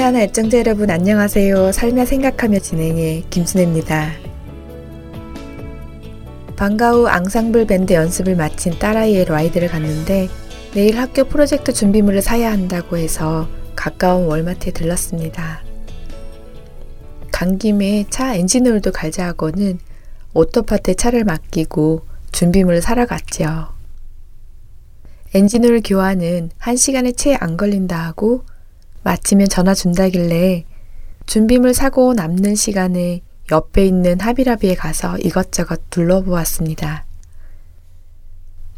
주안의 하나 애청자 여러분 안녕하세요. 살며 생각하며 진행에 김순혜입니다. 방과 후 앙상블 밴드 연습을 마친 딸아이의 ride를 갔는데 내일 학교 프로젝트 준비물을 사야 한다고 해서 가까운 월마트에 들렀습니다. 간 김에 차 엔진오일도 갈자 하고는 auto part에 차를 맡기고 준비물을 사러 갔죠. 엔진오일 교환은 1시간에 채 안 걸린다 하고 마치면 전화 준다길래 준비물 사고 남는 시간에 옆에 있는 하비라비에 가서 이것저것 둘러보았습니다.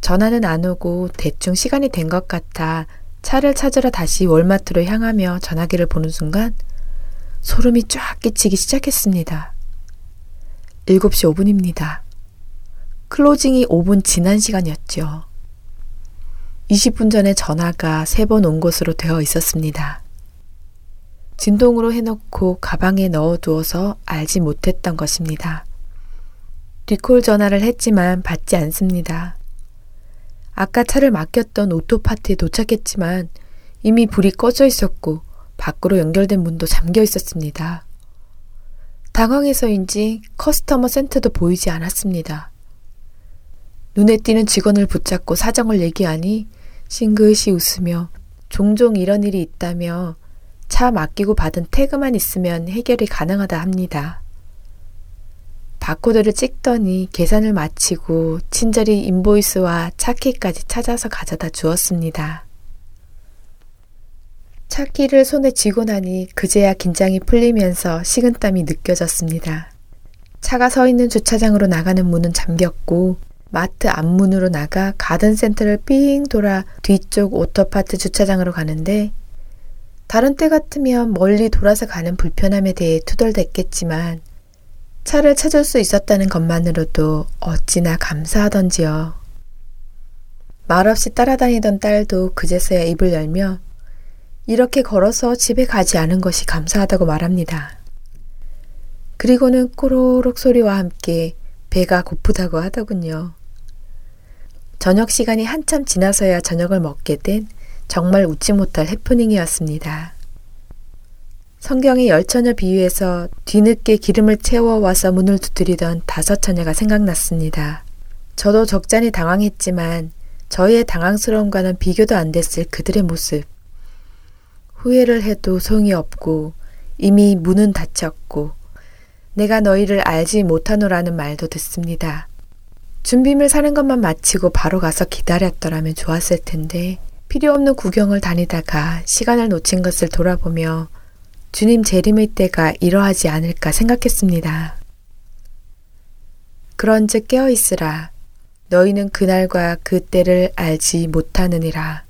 전화는 안 오고 대충 시간이 된 것 같아 차를 찾으러 다시 월마트로 향하며 전화기를 보는 순간 소름이 쫙 끼치기 시작했습니다. 7시 5분입니다. 클로징이 5분 지난 시간이었죠. 20분 전에 전화가 3번 온 것으로 되어 있었습니다. 진동으로 해놓고 가방에 넣어두어서 알지 못했던 것입니다. 리콜 전화를 했지만 받지 않습니다. 아까 차를 맡겼던 오토파트에 도착했지만 이미 불이 꺼져 있었고 밖으로 연결된 문도 잠겨 있었습니다. 당황해서인지 커스터머 센터도 보이지 않았습니다. 눈에 띄는 직원을 붙잡고 사정을 얘기하니 싱긋이 웃으며 종종 이런 일이 있다며 차 맡기고 받은 태그만 있으면 해결이 가능하다 합니다. 바코드를 찍더니 계산을 마치고 친절히 인보이스와 차키까지 찾아서 가져다 주었습니다. 차키를 손에 쥐고 나니 그제야 긴장이 풀리면서 식은땀이 느껴졌습니다. 차가 서 있는 주차장으로 나가는 문은 잠겼고 마트 앞문으로 나가 가든센터를 삥 돌아 뒤쪽 오토파트 주차장으로 가는데 다른 때 같으면 멀리 돌아서 가는 불편함에 대해 투덜댔겠지만 차를 찾을 수 있었다는 것만으로도 어찌나 감사하던지요. 말없이 따라다니던 딸도 그제서야 입을 열며 이렇게 걸어서 집에 가지 않은 것이 감사하다고 말합니다. 그리고는 꼬로록 소리와 함께 배가 고프다고 하더군요. 저녁 시간이 한참 지나서야 저녁을 먹게 된 정말 웃지 못할 해프닝이었습니다. 성경의 열 처녀 비유에서 뒤늦게 기름을 채워와서 문을 두드리던 다섯 처녀가 생각났습니다. 저도 적잖이 당황했지만 저희의 당황스러움과는 비교도 안 됐을 그들의 모습. 후회를 해도 소용이 없고 이미 문은 닫혔고 내가 너희를 알지 못하노라는 말도 듣습니다. 준비물 사는 것만 마치고 바로 가서 기다렸더라면 좋았을 텐데 필요 없는 구경을 다니다가 시간을 놓친 것을 돌아보며 주님 재림의 때가 이러하지 않을까 생각했습니다. 그런즉 깨어 있으라. 너희는 그날과 그 때를 알지 못하느니라.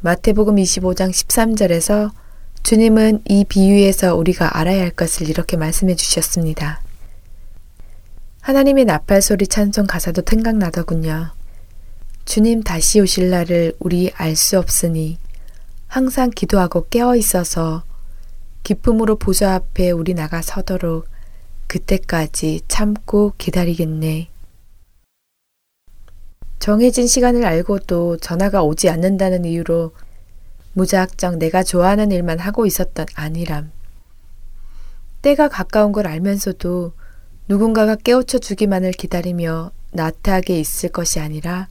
마태복음 25장 13절에서 주님은 이 비유에서 우리가 알아야 할 것을 이렇게 말씀해 주셨습니다. 하나님의 나팔 소리 찬송 가사도 생각나더군요. 주님 다시 오실 날을 우리 알 수 없으니 항상 기도하고 깨어 있어서 기쁨으로 보좌 앞에 우리 나가 서도록 그때까지 참고 기다리겠네. 정해진 시간을 알고도 전화가 오지 않는다는 이유로 무작정 내가 좋아하는 일만 하고 있었던 아니람. 때가 가까운 걸 알면서도 누군가가 깨우쳐 주기만을 기다리며 나태하게 있을 것이 아니라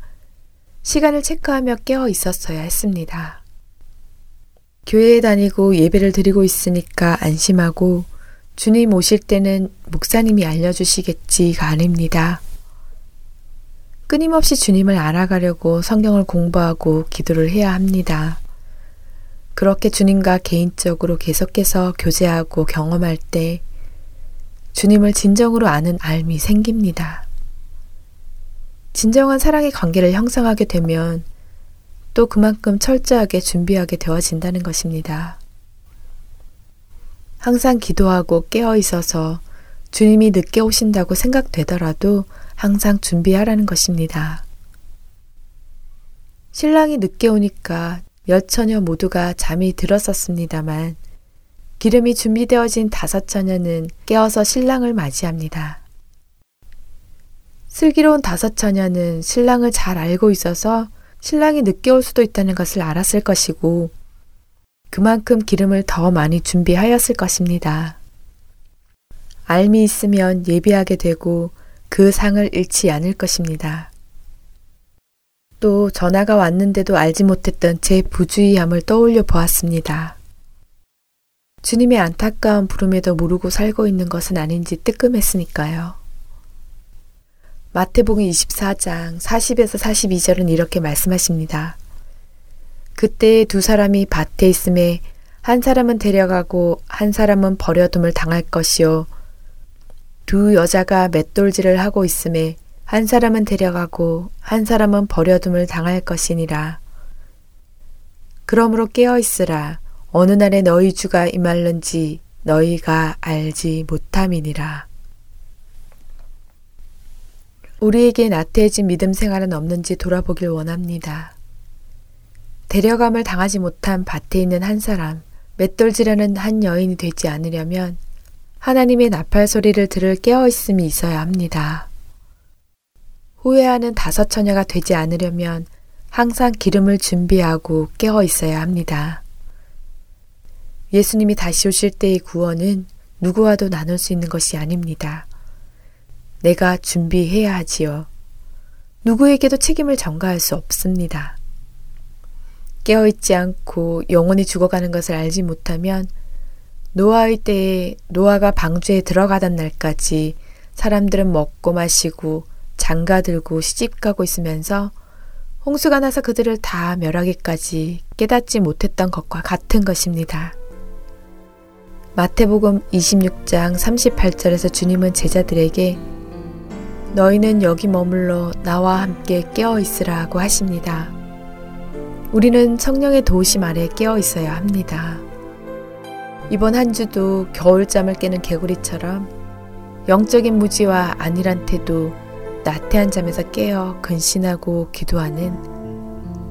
시간을 체크하며 깨어 있었어야 했습니다. 교회에 다니고 예배를 드리고 있으니까 안심하고 주님 오실 때는 목사님이 알려주시겠지가 아닙니다. 끊임없이 주님을 알아가려고 성경을 공부하고 기도를 해야 합니다. 그렇게 주님과 개인적으로 계속해서 교제하고 경험할 때 주님을 진정으로 아는 알미 생깁니다. 진정한 사랑의 관계를 형성하게 되면 또 그만큼 철저하게 준비하게 되어진다는 것입니다. 항상 기도하고 깨어 있어서 주님이 늦게 오신다고 생각되더라도 항상 준비하라는 것입니다. 신랑이 늦게 오니까 여처녀 모두가 잠이 들었었습니다만 기름이 준비되어진 다섯 처녀는 깨어서 신랑을 맞이합니다. 슬기로운 다섯 처녀는 신랑을 잘 알고 있어서 신랑이 늦게 올 수도 있다는 것을 알았을 것이고 그만큼 기름을 더 많이 준비하였을 것입니다. 알미 있으면 예비하게 되고 그 상을 잃지 않을 것입니다. 또 전화가 왔는데도 알지 못했던 제 부주의함을 떠올려 보았습니다. 주님의 안타까운 부름에도 모르고 살고 있는 것은 아닌지 뜨끔했으니까요. 마태복음 24장 40에서 42절은 이렇게 말씀하십니다. 그때 두 사람이 밭에 있음에 한 사람은 데려가고 한 사람은 버려둠을 당할 것이요. 두 여자가 맷돌질을 하고 있음에 한 사람은 데려가고 한 사람은 버려둠을 당할 것이니라. 그러므로 깨어 있으라. 어느 날에 너희 주가 임할는지 너희가 알지 못함이니라. 우리에게 나태해진 믿음 생활은 없는지 돌아보길 원합니다. 데려감을 당하지 못한 밭에 있는 한 사람, 맷돌질하는 한 여인이 되지 않으려면 하나님의 나팔 소리를 들을 깨어있음이 있어야 합니다. 후회하는 다섯 처녀가 되지 않으려면 항상 기름을 준비하고 깨어 있어야 합니다. 예수님이 다시 오실 때의 구원은 누구와도 나눌 수 있는 것이 아닙니다. 내가 준비해야 하지요. 누구에게도 책임을 전가할 수 없습니다. 깨어있지 않고 영원히 죽어가는 것을 알지 못하면 노아의 때에 노아가 방주에 들어가던 날까지 사람들은 먹고 마시고 장가 들고 시집 가고 있으면서 홍수가 나서 그들을 다 멸하기까지 깨닫지 못했던 것과 같은 것입니다. 마태복음 26장 38절에서 주님은 제자들에게 너희는 여기 머물러 나와 함께 깨어 있으라고 하십니다. 우리는 성령의 도우심 아래 깨어 있어야 합니다. 이번 한 주도 겨울잠을 깨는 개구리처럼 영적인 무지와 안일한 태도, 나태한 잠에서 깨어 근신하고 기도하는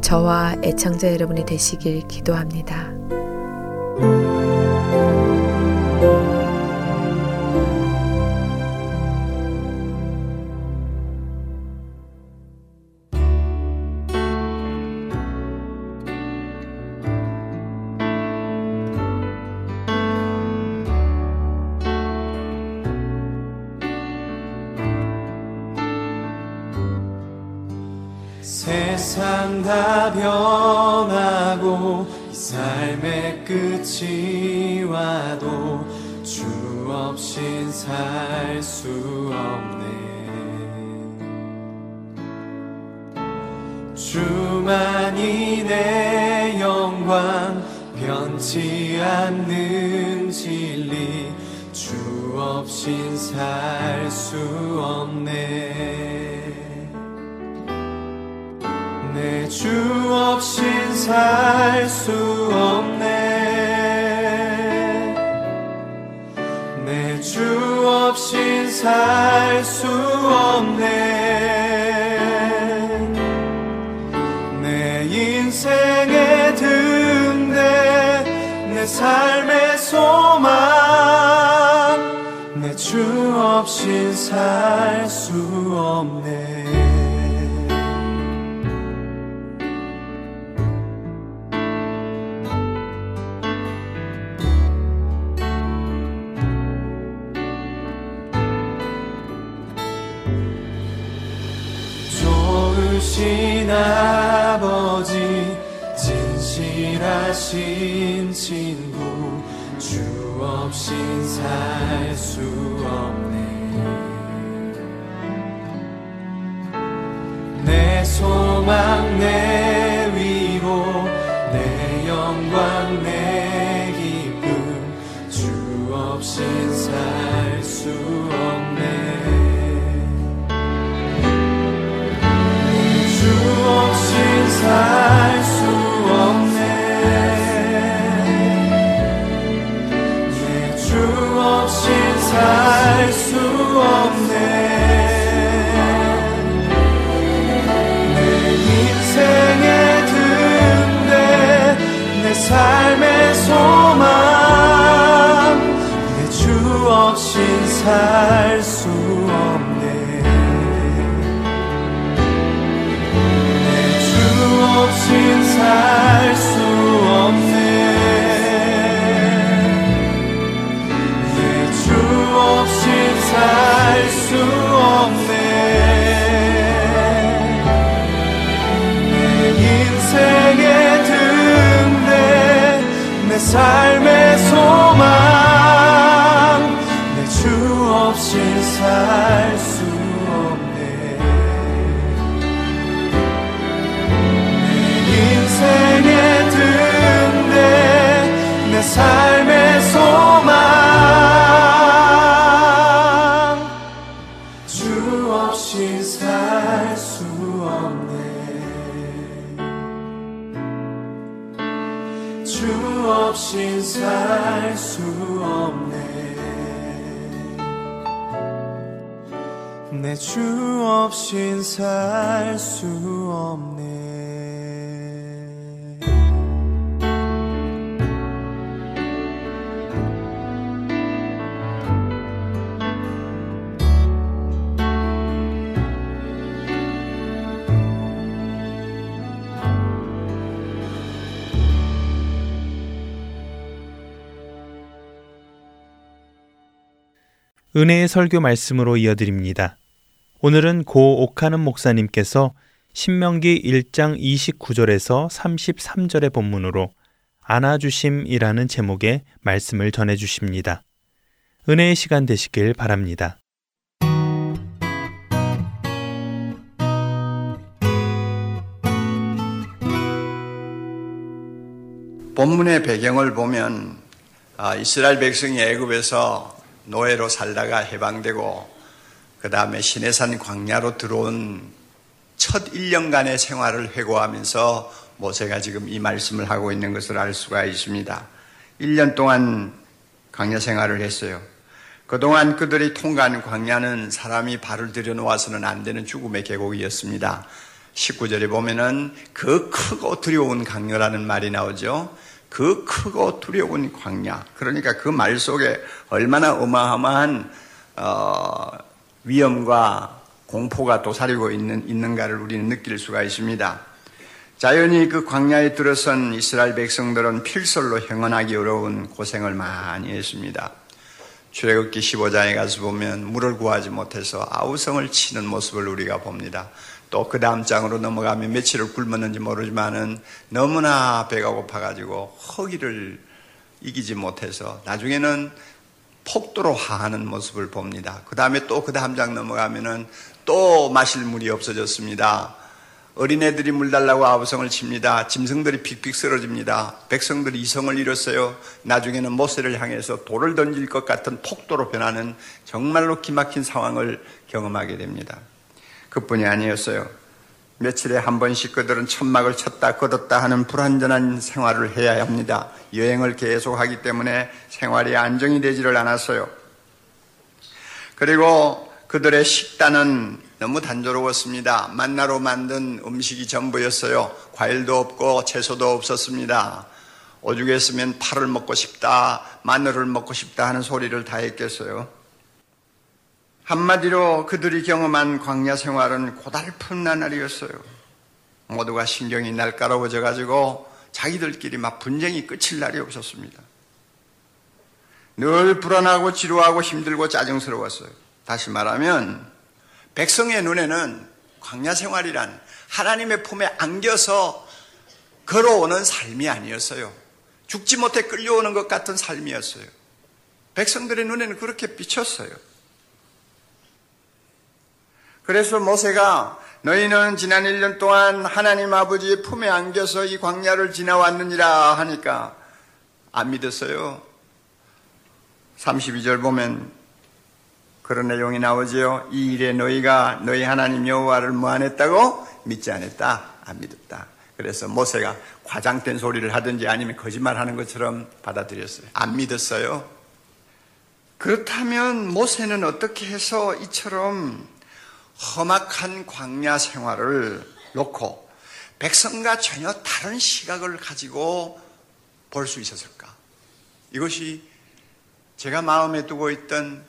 저와 애청자 여러분이 되시길 기도합니다. 다 변하고 이 삶의 끝이 와도 주 없인 살 수 없네. 주만이 내 영광 변치 않는 진리 주 없인 살 수 없네 주 없인 살 수 없네. 내 주 없인 살 수 없네. 내 인생의 등대 내 삶의 소망 내 주 없인 살 수 없네 아버지 진실하신 친구 주 없인 살 수 없네. 내 소망 내 위로 내 영광 은혜의 설교 말씀으로 이어드립니다. 오늘은 고 옥하는 목사님께서 신명기 1장 29절에서 33절의 본문으로 안아주심이라는 제목의 말씀을 전해 주십니다. 은혜의 시간 되시길 바랍니다. 본문의 배경을 보면 아, 이스라엘 백성이 애굽에서 노예로 살다가 해방되고 그 다음에 시내산 광야로 들어온 첫 1년간의 생활을 회고하면서 모세가 지금 이 말씀을 하고 있는 것을 알 수가 있습니다. 1년 동안 광야 생활을 했어요. 그동안 그들이 통과한 광야는 사람이 발을 들여놓아서는 안 되는 죽음의 계곡이었습니다. 19절에 보면은 그 크고 두려운 강렬라는 말이 나오죠. 그 크고 두려운 광야. 그러니까 그 말 속에 얼마나 어마어마한 어, 위험과 공포가 도사리고 있는, 있는가를 우리는 느낄 수가 있습니다. 자연히 그 광야에 들어선 이스라엘 백성들은 필설로 행언하기 어려운 고생을 많이 했습니다. 출애굽기 15장에 가서 보면 물을 구하지 못해서 아우성을 치는 모습을 우리가 봅니다. 또 그 다음 장으로 넘어가면 며칠을 굶었는지 모르지만은 너무나 배가 고파가지고 허기를 이기지 못해서 나중에는 폭도로 하하는 모습을 봅니다. 그 다음에 또 그 다음 장 넘어가면은 또 마실 물이 없어졌습니다. 어린애들이 물 달라고 아우성을 칩니다. 짐승들이 픽픽 쓰러집니다. 백성들이 이성을 잃었어요. 나중에는 모세를 향해서 돌을 던질 것 같은 폭도로 변하는 정말로 기막힌 상황을 경험하게 됩니다. 그뿐이 아니었어요. 며칠에 한 번씩 그들은 천막을 쳤다 걷었다 하는 불완전한 생활을 해야 합니다. 여행을 계속하기 때문에 생활이 안정이 되지를 않았어요. 그리고 그들의 식단은 너무 단조로웠습니다. 만나로 만든 음식이 전부였어요. 과일도 없고 채소도 없었습니다. 오죽했으면 파를 먹고 싶다, 마늘을 먹고 싶다 하는 소리를 다 했겠어요. 한마디로 그들이 경험한 광야 생활은 고달픈 나날이었어요. 모두가 신경이 날카로워져 가지고 자기들끼리 막 분쟁이 끝일 날이 없었습니다. 늘 불안하고 지루하고 힘들고 짜증스러웠어요. 다시 말하면 백성의 눈에는 광야 생활이란 하나님의 품에 안겨서 걸어오는 삶이 아니었어요. 죽지 못해 끌려오는 것 같은 삶이었어요. 백성들의 눈에는 그렇게 비쳤어요. 그래서 모세가 너희는 지난 1년 동안 하나님 아버지의 품에 안겨서 이 광야를 지나왔느니라 하니까 안 믿었어요. 32절 보면 그런 내용이 나오지요. 이 일에 너희가 너희 하나님 여호와를 무안했다고 믿지 않았다. 안 믿었다. 그래서 모세가 과장된 소리를 하든지 아니면 거짓말하는 것처럼 받아들였어요. 안 믿었어요. 그렇다면 모세는 어떻게 해서 이처럼 험악한 광야 생활을 놓고 백성과 전혀 다른 시각을 가지고 볼 수 있었을까? 이것이 제가 마음에 두고 있던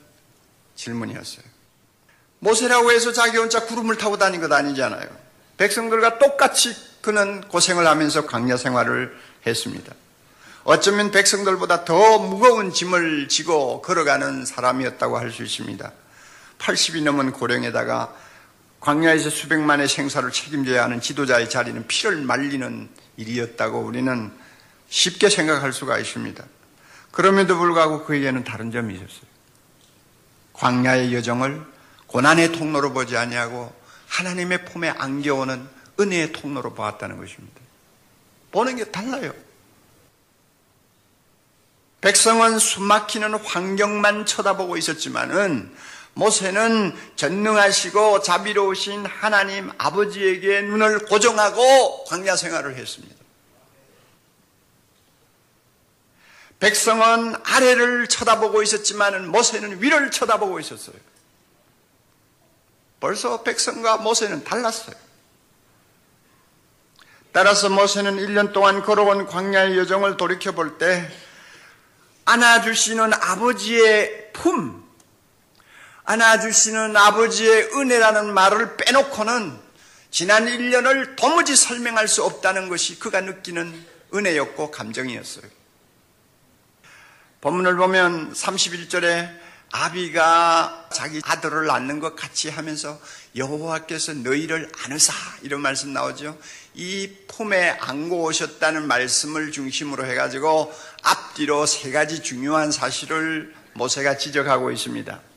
질문이었어요. 모세라고 해서 자기 혼자 구름을 타고 다닌 것 아니잖아요. 백성들과 똑같이 그는 고생을 하면서 광야 생활을 했습니다. 어쩌면 백성들보다 더 무거운 짐을 지고 걸어가는 사람이었다고 할 수 있습니다. 80이 넘은 고령에다가 광야에서 수백만의 생사를 책임져야 하는 지도자의 자리는 피를 말리는 일이었다고 우리는 쉽게 생각할 수가 있습니다. 그럼에도 불구하고 그에게는 다른 점이 있었어요. 광야의 여정을 고난의 통로로 보지 아니하고 하나님의 품에 안겨오는 은혜의 통로로 보았다는 것입니다. 보는 게 달라요. 백성은 숨막히는 환경만 쳐다보고 있었지만은 모세는 전능하시고 자비로우신 하나님 아버지에게 눈을 고정하고 광야 생활을 했습니다. 백성은 아래를 쳐다보고 있었지만 모세는 위를 쳐다보고 있었어요. 벌써 백성과 모세는 달랐어요. 따라서 모세는 1년 동안 걸어온 광야의 여정을 돌이켜볼 때 안아주시는 아버지의 품, 안아주시는 아버지의 은혜라는 말을 빼놓고는 지난 1년을 도무지 설명할 수 없다는 것이 그가 느끼는 은혜였고 감정이었어요. 본문을 보면 31절에 아비가 자기 아들을 낳는 것 같이 하면서 여호와께서 너희를 안으사 이런 말씀 나오죠. 이 품에 안고 오셨다는 말씀을 중심으로 해가지고 앞뒤로 세 가지 중요한 사실을 모세가 지적하고 있습니다.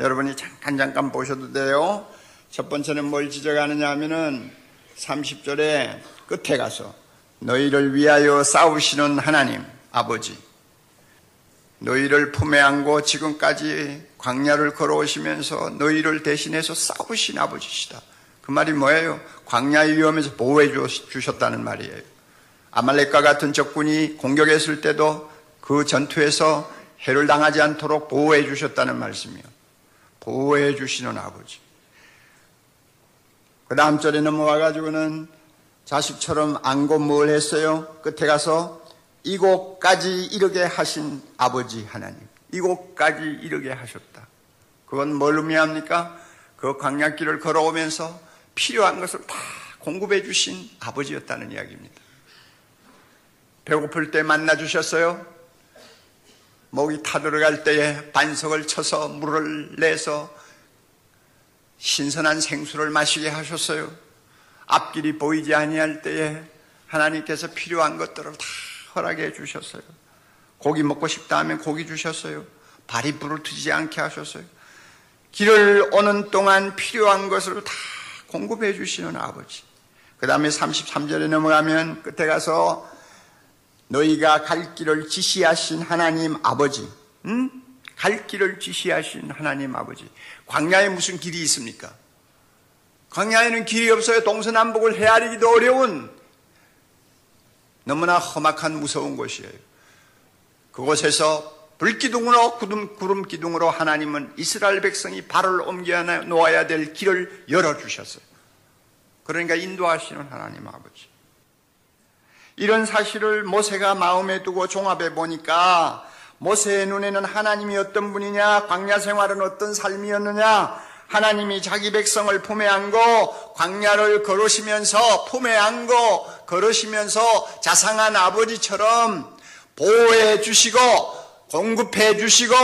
여러분이 잠깐 잠깐 보셔도 돼요. 첫 번째는 뭘 지적하느냐 하면은 30절에 끝에 가서 너희를 위하여 싸우시는 하나님 아버지 너희를 품에 안고 지금까지 광야를 걸어오시면서 너희를 대신해서 싸우신 아버지시다. 그 말이 뭐예요? 광야의 위험에서 보호해 주셨다는 말이에요. 아말렉과 같은 적군이 공격했을 때도 그 전투에서 해를 당하지 않도록 보호해 주셨다는 말씀이요. 보호해 주시는 아버지. 그 다음 절에 넘어와가지고는 자식처럼 안고 뭘 했어요? 끝에 가서 이곳까지 이르게 하신 아버지 하나님. 이곳까지 이르게 하셨다. 그건 뭘 의미합니까? 그 광약길을 걸어오면서 필요한 것을 다 공급해 주신 아버지였다는 이야기입니다. 배고플 때 만나 주셨어요. 목이 타들어갈 때에 반석을 쳐서 물을 내서 신선한 생수를 마시게 하셨어요. 앞길이 보이지 아니할 때에 하나님께서 필요한 것들을 다 허락해 주셨어요. 고기 먹고 싶다 하면 고기 주셨어요. 발이 불을 트지 않게 하셨어요. 길을 오는 동안 필요한 것을 다 공급해 주시는 아버지. 그 다음에 33절에 넘어가면 끝에 가서 너희가 갈 길을 지시하신 하나님 아버지. 응? 갈 길을 지시하신 하나님 아버지. 광야에 무슨 길이 있습니까? 광야에는 길이 없어요. 동서남북을 헤아리기도 어려운 너무나 험악한 무서운 곳이에요. 그곳에서 불기둥으로 구름, 구름 기둥으로 하나님은 이스라엘 백성이 발을 옮겨 놓아야 될 길을 열어주셨어요. 그러니까 인도하시는 하나님 아버지. 이런 사실을 모세가 마음에 두고 종합해 보니까 모세의 눈에는 하나님이 어떤 분이냐, 광야 생활은 어떤 삶이었느냐, 하나님이 자기 백성을 품에 안고 광야를 걸으시면서 품에 안고 걸으시면서 자상한 아버지처럼 보호해 주시고 공급해 주시고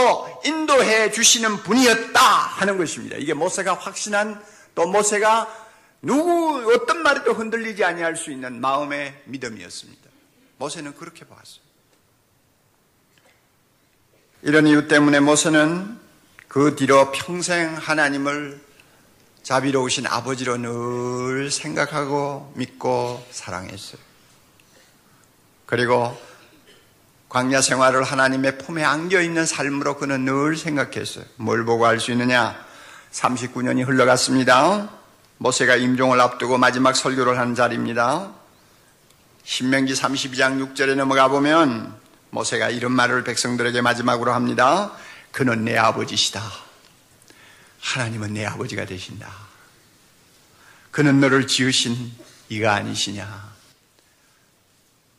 인도해 주시는 분이었다 하는 것입니다. 이게 모세가 확신한 또 모세가 누구 어떤 말에도 흔들리지 아니할 수 있는 마음의 믿음이었습니다. 모세는 그렇게 봤어요. 이런 이유 때문에 모세는 그 뒤로 평생 하나님을 자비로우신 아버지로 늘 생각하고 믿고 사랑했어요. 그리고 광야 생활을 하나님의 품에 안겨 있는 삶으로 그는 늘 생각했어요. 뭘 보고 알 수 있느냐? 39년이 흘러갔습니다. 모세가 임종을 앞두고 마지막 설교를 하는 자리입니다. 신명기 32장 6절에 넘어가 보면 모세가 이런 말을 백성들에게 마지막으로 합니다. 그는 내 아버지시다. 하나님은 내 아버지가 되신다. 그는 너를 지으신 이가 아니시냐.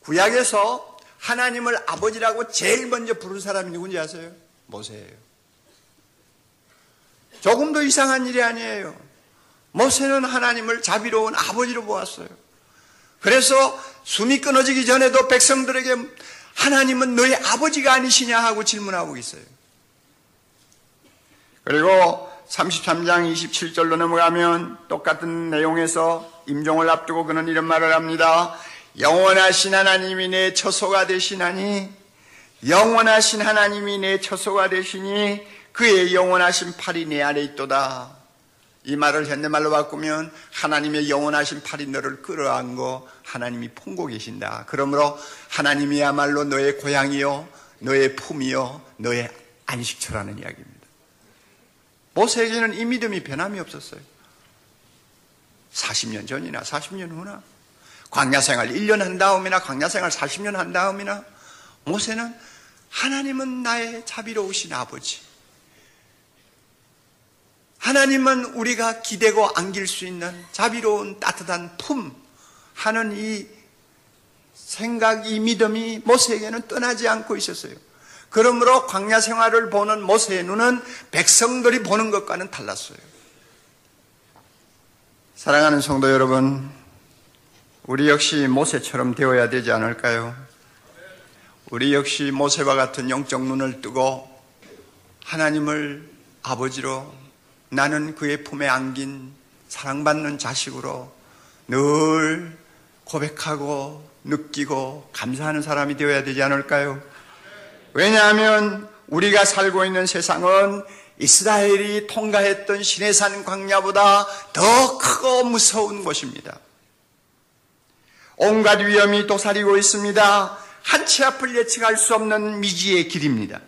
구약에서 하나님을 아버지라고 제일 먼저 부른 사람이 누군지 아세요? 모세예요. 조금도 이상한 일이 아니에요. 모세는 하나님을 자비로운 아버지로 보았어요. 그래서 숨이 끊어지기 전에도 백성들에게 하나님은 너희 아버지가 아니시냐 하고 질문하고 있어요. 그리고 33장 27절로 넘어가면 똑같은 내용에서 임종을 앞두고 그는 이런 말을 합니다. 영원하신 하나님이 내 처소가 되시나니 영원하신 하나님이 내 처소가 되시니 그의 영원하신 팔이 내 안에 있도다. 이 말을 현대말로 바꾸면 하나님의 영원하신 팔이 너를 끌어안고 하나님이 품고 계신다. 그러므로 하나님이야말로 너의 고향이요, 너의 품이요, 너의 안식처라는 이야기입니다. 모세에게는 이 믿음이 변함이 없었어요. 40년 전이나 40년 후나 광야 생활 1년 한 다음이나 광야 생활 40년 한 다음이나 모세는 하나님은 나의 자비로우신 아버지. 하나님은 우리가 기대고 안길 수 있는 자비로운 따뜻한 품 하는 이 생각, 이 믿음이 모세에게는 떠나지 않고 있었어요. 그러므로 광야 생활을 보는 모세의 눈은 백성들이 보는 것과는 달랐어요. 사랑하는 성도 여러분, 우리 역시 모세처럼 되어야 되지 않을까요? 우리 역시 모세와 같은 영적 눈을 뜨고 하나님을 아버지로 나는 그의 품에 안긴 사랑받는 자식으로 늘 고백하고 느끼고 감사하는 사람이 되어야 되지 않을까요? 왜냐하면 우리가 살고 있는 세상은 이스라엘이 통과했던 시내산 광야보다 더 크고 무서운 곳입니다. 온갖 위험이 도사리고 있습니다. 한치 앞을 예측할 수 없는 미지의 길입니다.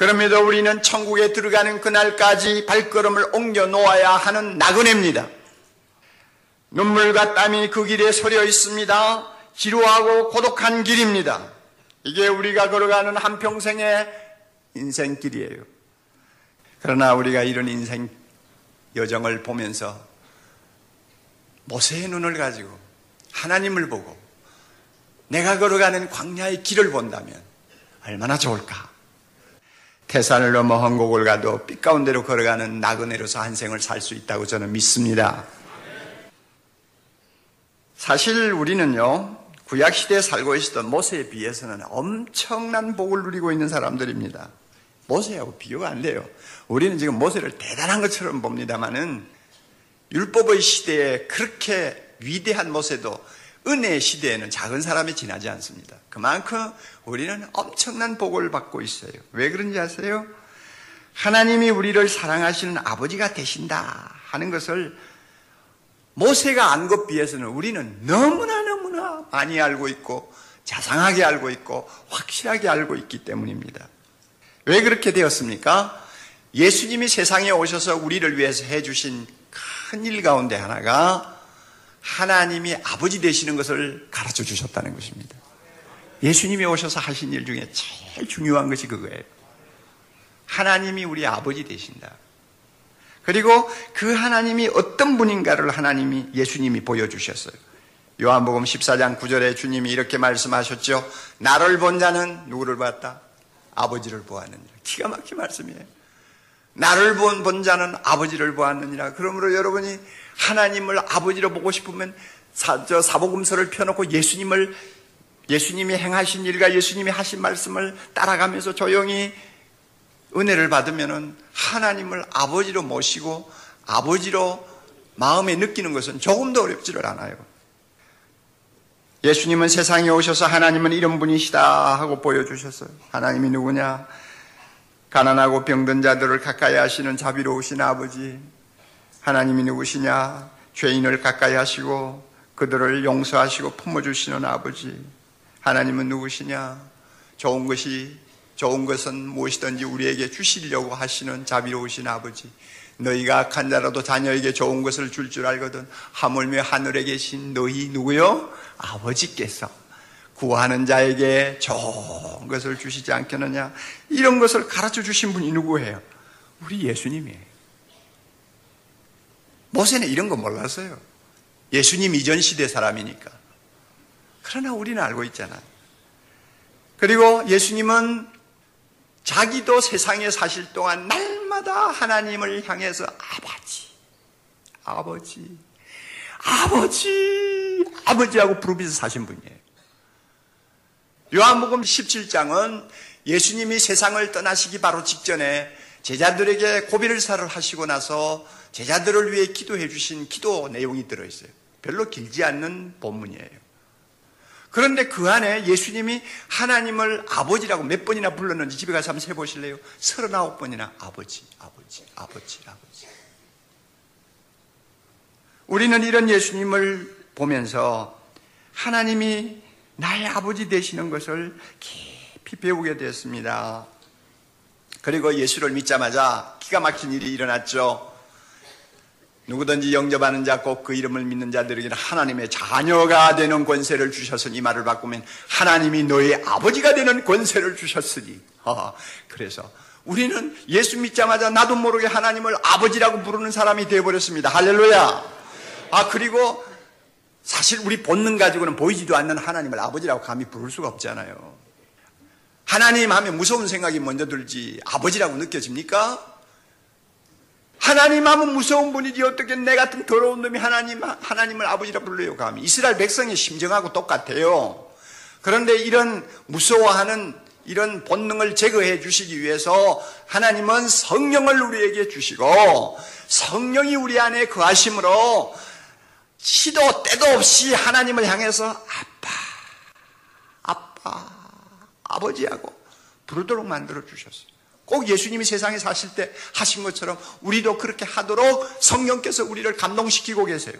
그럼에도 우리는 천국에 들어가는 그날까지 발걸음을 옮겨 놓아야 하는 나그네입니다. 눈물과 땀이 그 길에 서려 있습니다. 지루하고 고독한 길입니다. 이게 우리가 걸어가는 한평생의 인생길이에요. 그러나 우리가 이런 인생 여정을 보면서 모세의 눈을 가지고 하나님을 보고 내가 걸어가는 광야의 길을 본다면 얼마나 좋을까? 태산을 넘어 한국을 가도 빛 가운데로 걸어가는 나그네로서 한 생을 살 수 있다고 저는 믿습니다. 사실 우리는요, 구약 시대에 살고 있었던 모세에 비해서는 엄청난 복을 누리고 있는 사람들입니다. 모세하고 비교가 안 돼요. 우리는 지금 모세를 대단한 것처럼 봅니다만은 율법의 시대에 그렇게 위대한 모세도 은혜의 시대에는 작은 사람이 지나지 않습니다. 그만큼 우리는 엄청난 복을 받고 있어요. 왜 그런지 아세요? 하나님이 우리를 사랑하시는 아버지가 되신다 하는 것을 모세가 안 것 비해서는 우리는 너무나 너무나 많이 알고 있고 자상하게 알고 있고 확실하게 알고 있기 때문입니다. 왜 그렇게 되었습니까? 예수님이 세상에 오셔서 우리를 위해서 해주신 큰 일 가운데 하나가 하나님이 아버지 되시는 것을 가르쳐 주셨다는 것입니다. 예수님이 오셔서 하신 일 중에 제일 중요한 것이 그거예요. 하나님이 우리 아버지 되신다. 그리고 그 하나님이 어떤 분인가를 하나님이 예수님이 보여주셨어요. 요한복음 14장 9절에 주님이 이렇게 말씀하셨죠. 나를 본 자는 누구를 봤다? 아버지를 보았느니라. 기가 막힌 말씀이에요. 나를 본, 본 자는 아버지를 보았느니라. 그러므로 여러분이 하나님을 아버지로 보고 싶으면 사, 저 사복음서를 펴놓고 예수님을 예수님이 행하신 일과 예수님이 하신 말씀을 따라가면서 조용히 은혜를 받으면은 하나님을 아버지로 모시고 아버지로 마음에 느끼는 것은 조금도 어렵지를 않아요. 예수님은 세상에 오셔서 하나님은 이런 분이시다 하고 보여주셨어요. 하나님이 누구냐? 가난하고 병든 자들을 가까이 하시는 자비로우신 아버지. 하나님이 누구시냐? 죄인을 가까이 하시고 그들을 용서하시고 품어주시는 아버지. 하나님은 누구시냐? 좋은 것이 좋은 것은 무엇이든지 우리에게 주시려고 하시는 자비로우신 아버지. 너희가 악한 자라도 자녀에게 좋은 것을 줄줄 줄 알거든. 하물며 하늘에 계신 너희 누구요? 아버지께서 구하는 자에게 좋은 것을 주시지 않겠느냐? 이런 것을 가르쳐 주신 분이 누구예요? 우리 예수님이에요. 모세는 이런 거 몰랐어요. 예수님 이전 시대 사람이니까. 그러나 우리는 알고 있잖아. 그리고 예수님은 자기도 세상에 사실 동안 날마다 하나님을 향해서 아버지, 아버지, 아버지, 아버지하고 부르면서 사신 분이에요. 요한복음 17장은 예수님이 세상을 떠나시기 바로 직전에 제자들에게 고비를 사를 하시고 나서 제자들을 위해 기도해 주신 기도 내용이 들어있어요. 별로 길지 않는 본문이에요. 그런데 그 안에 예수님이 하나님을 아버지라고 몇 번이나 불렀는지 집에 가서 한번 세보실래요? 39번이나 아버지, 아버지, 아버지, 아버지. 우리는 이런 예수님을 보면서 하나님이 나의 아버지 되시는 것을 깊이 배우게 되었습니다. 그리고 예수를 믿자마자 기가 막힌 일이 일어났죠. 누구든지 영접하는 자 꼭 그 이름을 믿는 자들에게는 하나님의 자녀가 되는 권세를 주셨으니 이 말을 바꾸면 하나님이 너의 아버지가 되는 권세를 주셨으니. 어, 그래서 우리는 예수 믿자마자 나도 모르게 하나님을 아버지라고 부르는 사람이 되어버렸습니다. 할렐루야. 아 그리고 사실 우리 본능 가지고는 보이지도 않는 하나님을 아버지라고 감히 부를 수가 없잖아요. 하나님 하면 무서운 생각이 먼저 들지 아버지라고 느껴집니까? 하나님 하면 무서운 분이지 어떻게 내 같은 더러운 놈이 하나님, 하나님을 아버지라 불러요 감히 이스라엘 백성의 심정하고 똑같아요 그런데 이런 무서워하는 이런 본능을 제거해 주시기 위해서 하나님은 성령을 우리에게 주시고 성령이 우리 안에 거하심으로 시도 때도 없이 하나님을 향해서 아빠, 아빠, 아버지하고 부르도록 만들어 주셨어요. 꼭 예수님이 세상에 사실 때 하신 것처럼 우리도 그렇게 하도록 성령께서 우리를 감동시키고 계세요.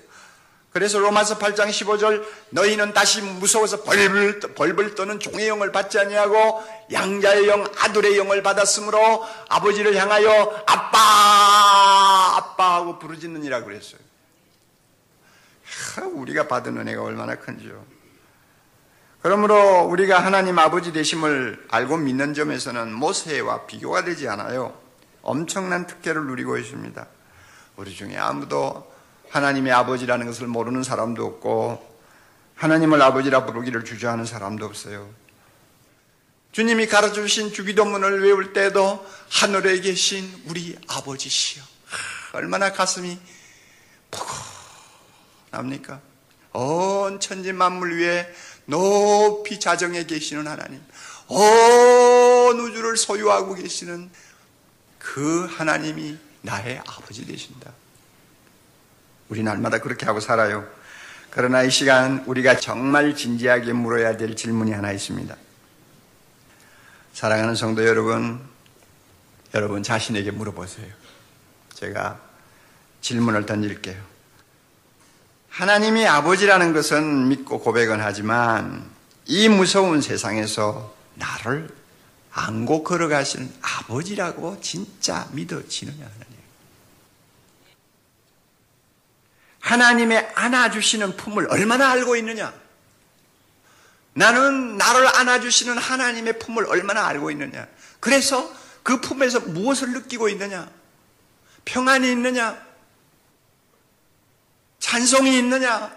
그래서 로마서 8장 15절 너희는 다시 무서워서 벌벌, 벌벌 떠는 종의 영을 받지 아니하고 양자의 영 아들의 영을 받았으므로 아버지를 향하여 아빠 아빠 하고 부르짖느니라 그랬어요. 하, 우리가 받은 은혜가 얼마나 큰지요. 그러므로 우리가 하나님 아버지 되심을 알고 믿는 점에서는 모세와 비교가 되지 않아요. 엄청난 특혜를 누리고 있습니다. 우리 중에 아무도 하나님의 아버지라는 것을 모르는 사람도 없고 하나님을 아버지라 부르기를 주저하는 사람도 없어요. 주님이 가르쳐 주신 주기도문을 외울 때도 하늘에 계신 우리 아버지시여. 얼마나 가슴이 포근합니까? 온 천지 만물 위에 높이 자정해 계시는 하나님, 온 우주를 소유하고 계시는 그 하나님이 나의 아버지 되신다. 우리 날마다 그렇게 하고 살아요. 그러나 이 시간 우리가 정말 진지하게 물어야 될 질문이 하나 있습니다. 사랑하는 성도 여러분, 여러분 자신에게 물어보세요. 제가 질문을 던질게요. 하나님이 아버지라는 것은 믿고 고백은 하지만 이 무서운 세상에서 나를 안고 걸어가시는 아버지라고 진짜 믿어지느냐 하나님. 하나님의 안아주시는 품을 얼마나 알고 있느냐? 나는 나를 안아주시는 하나님의 품을 얼마나 알고 있느냐? 그래서 그 품에서 무엇을 느끼고 있느냐? 평안이 있느냐? 찬송이 있느냐?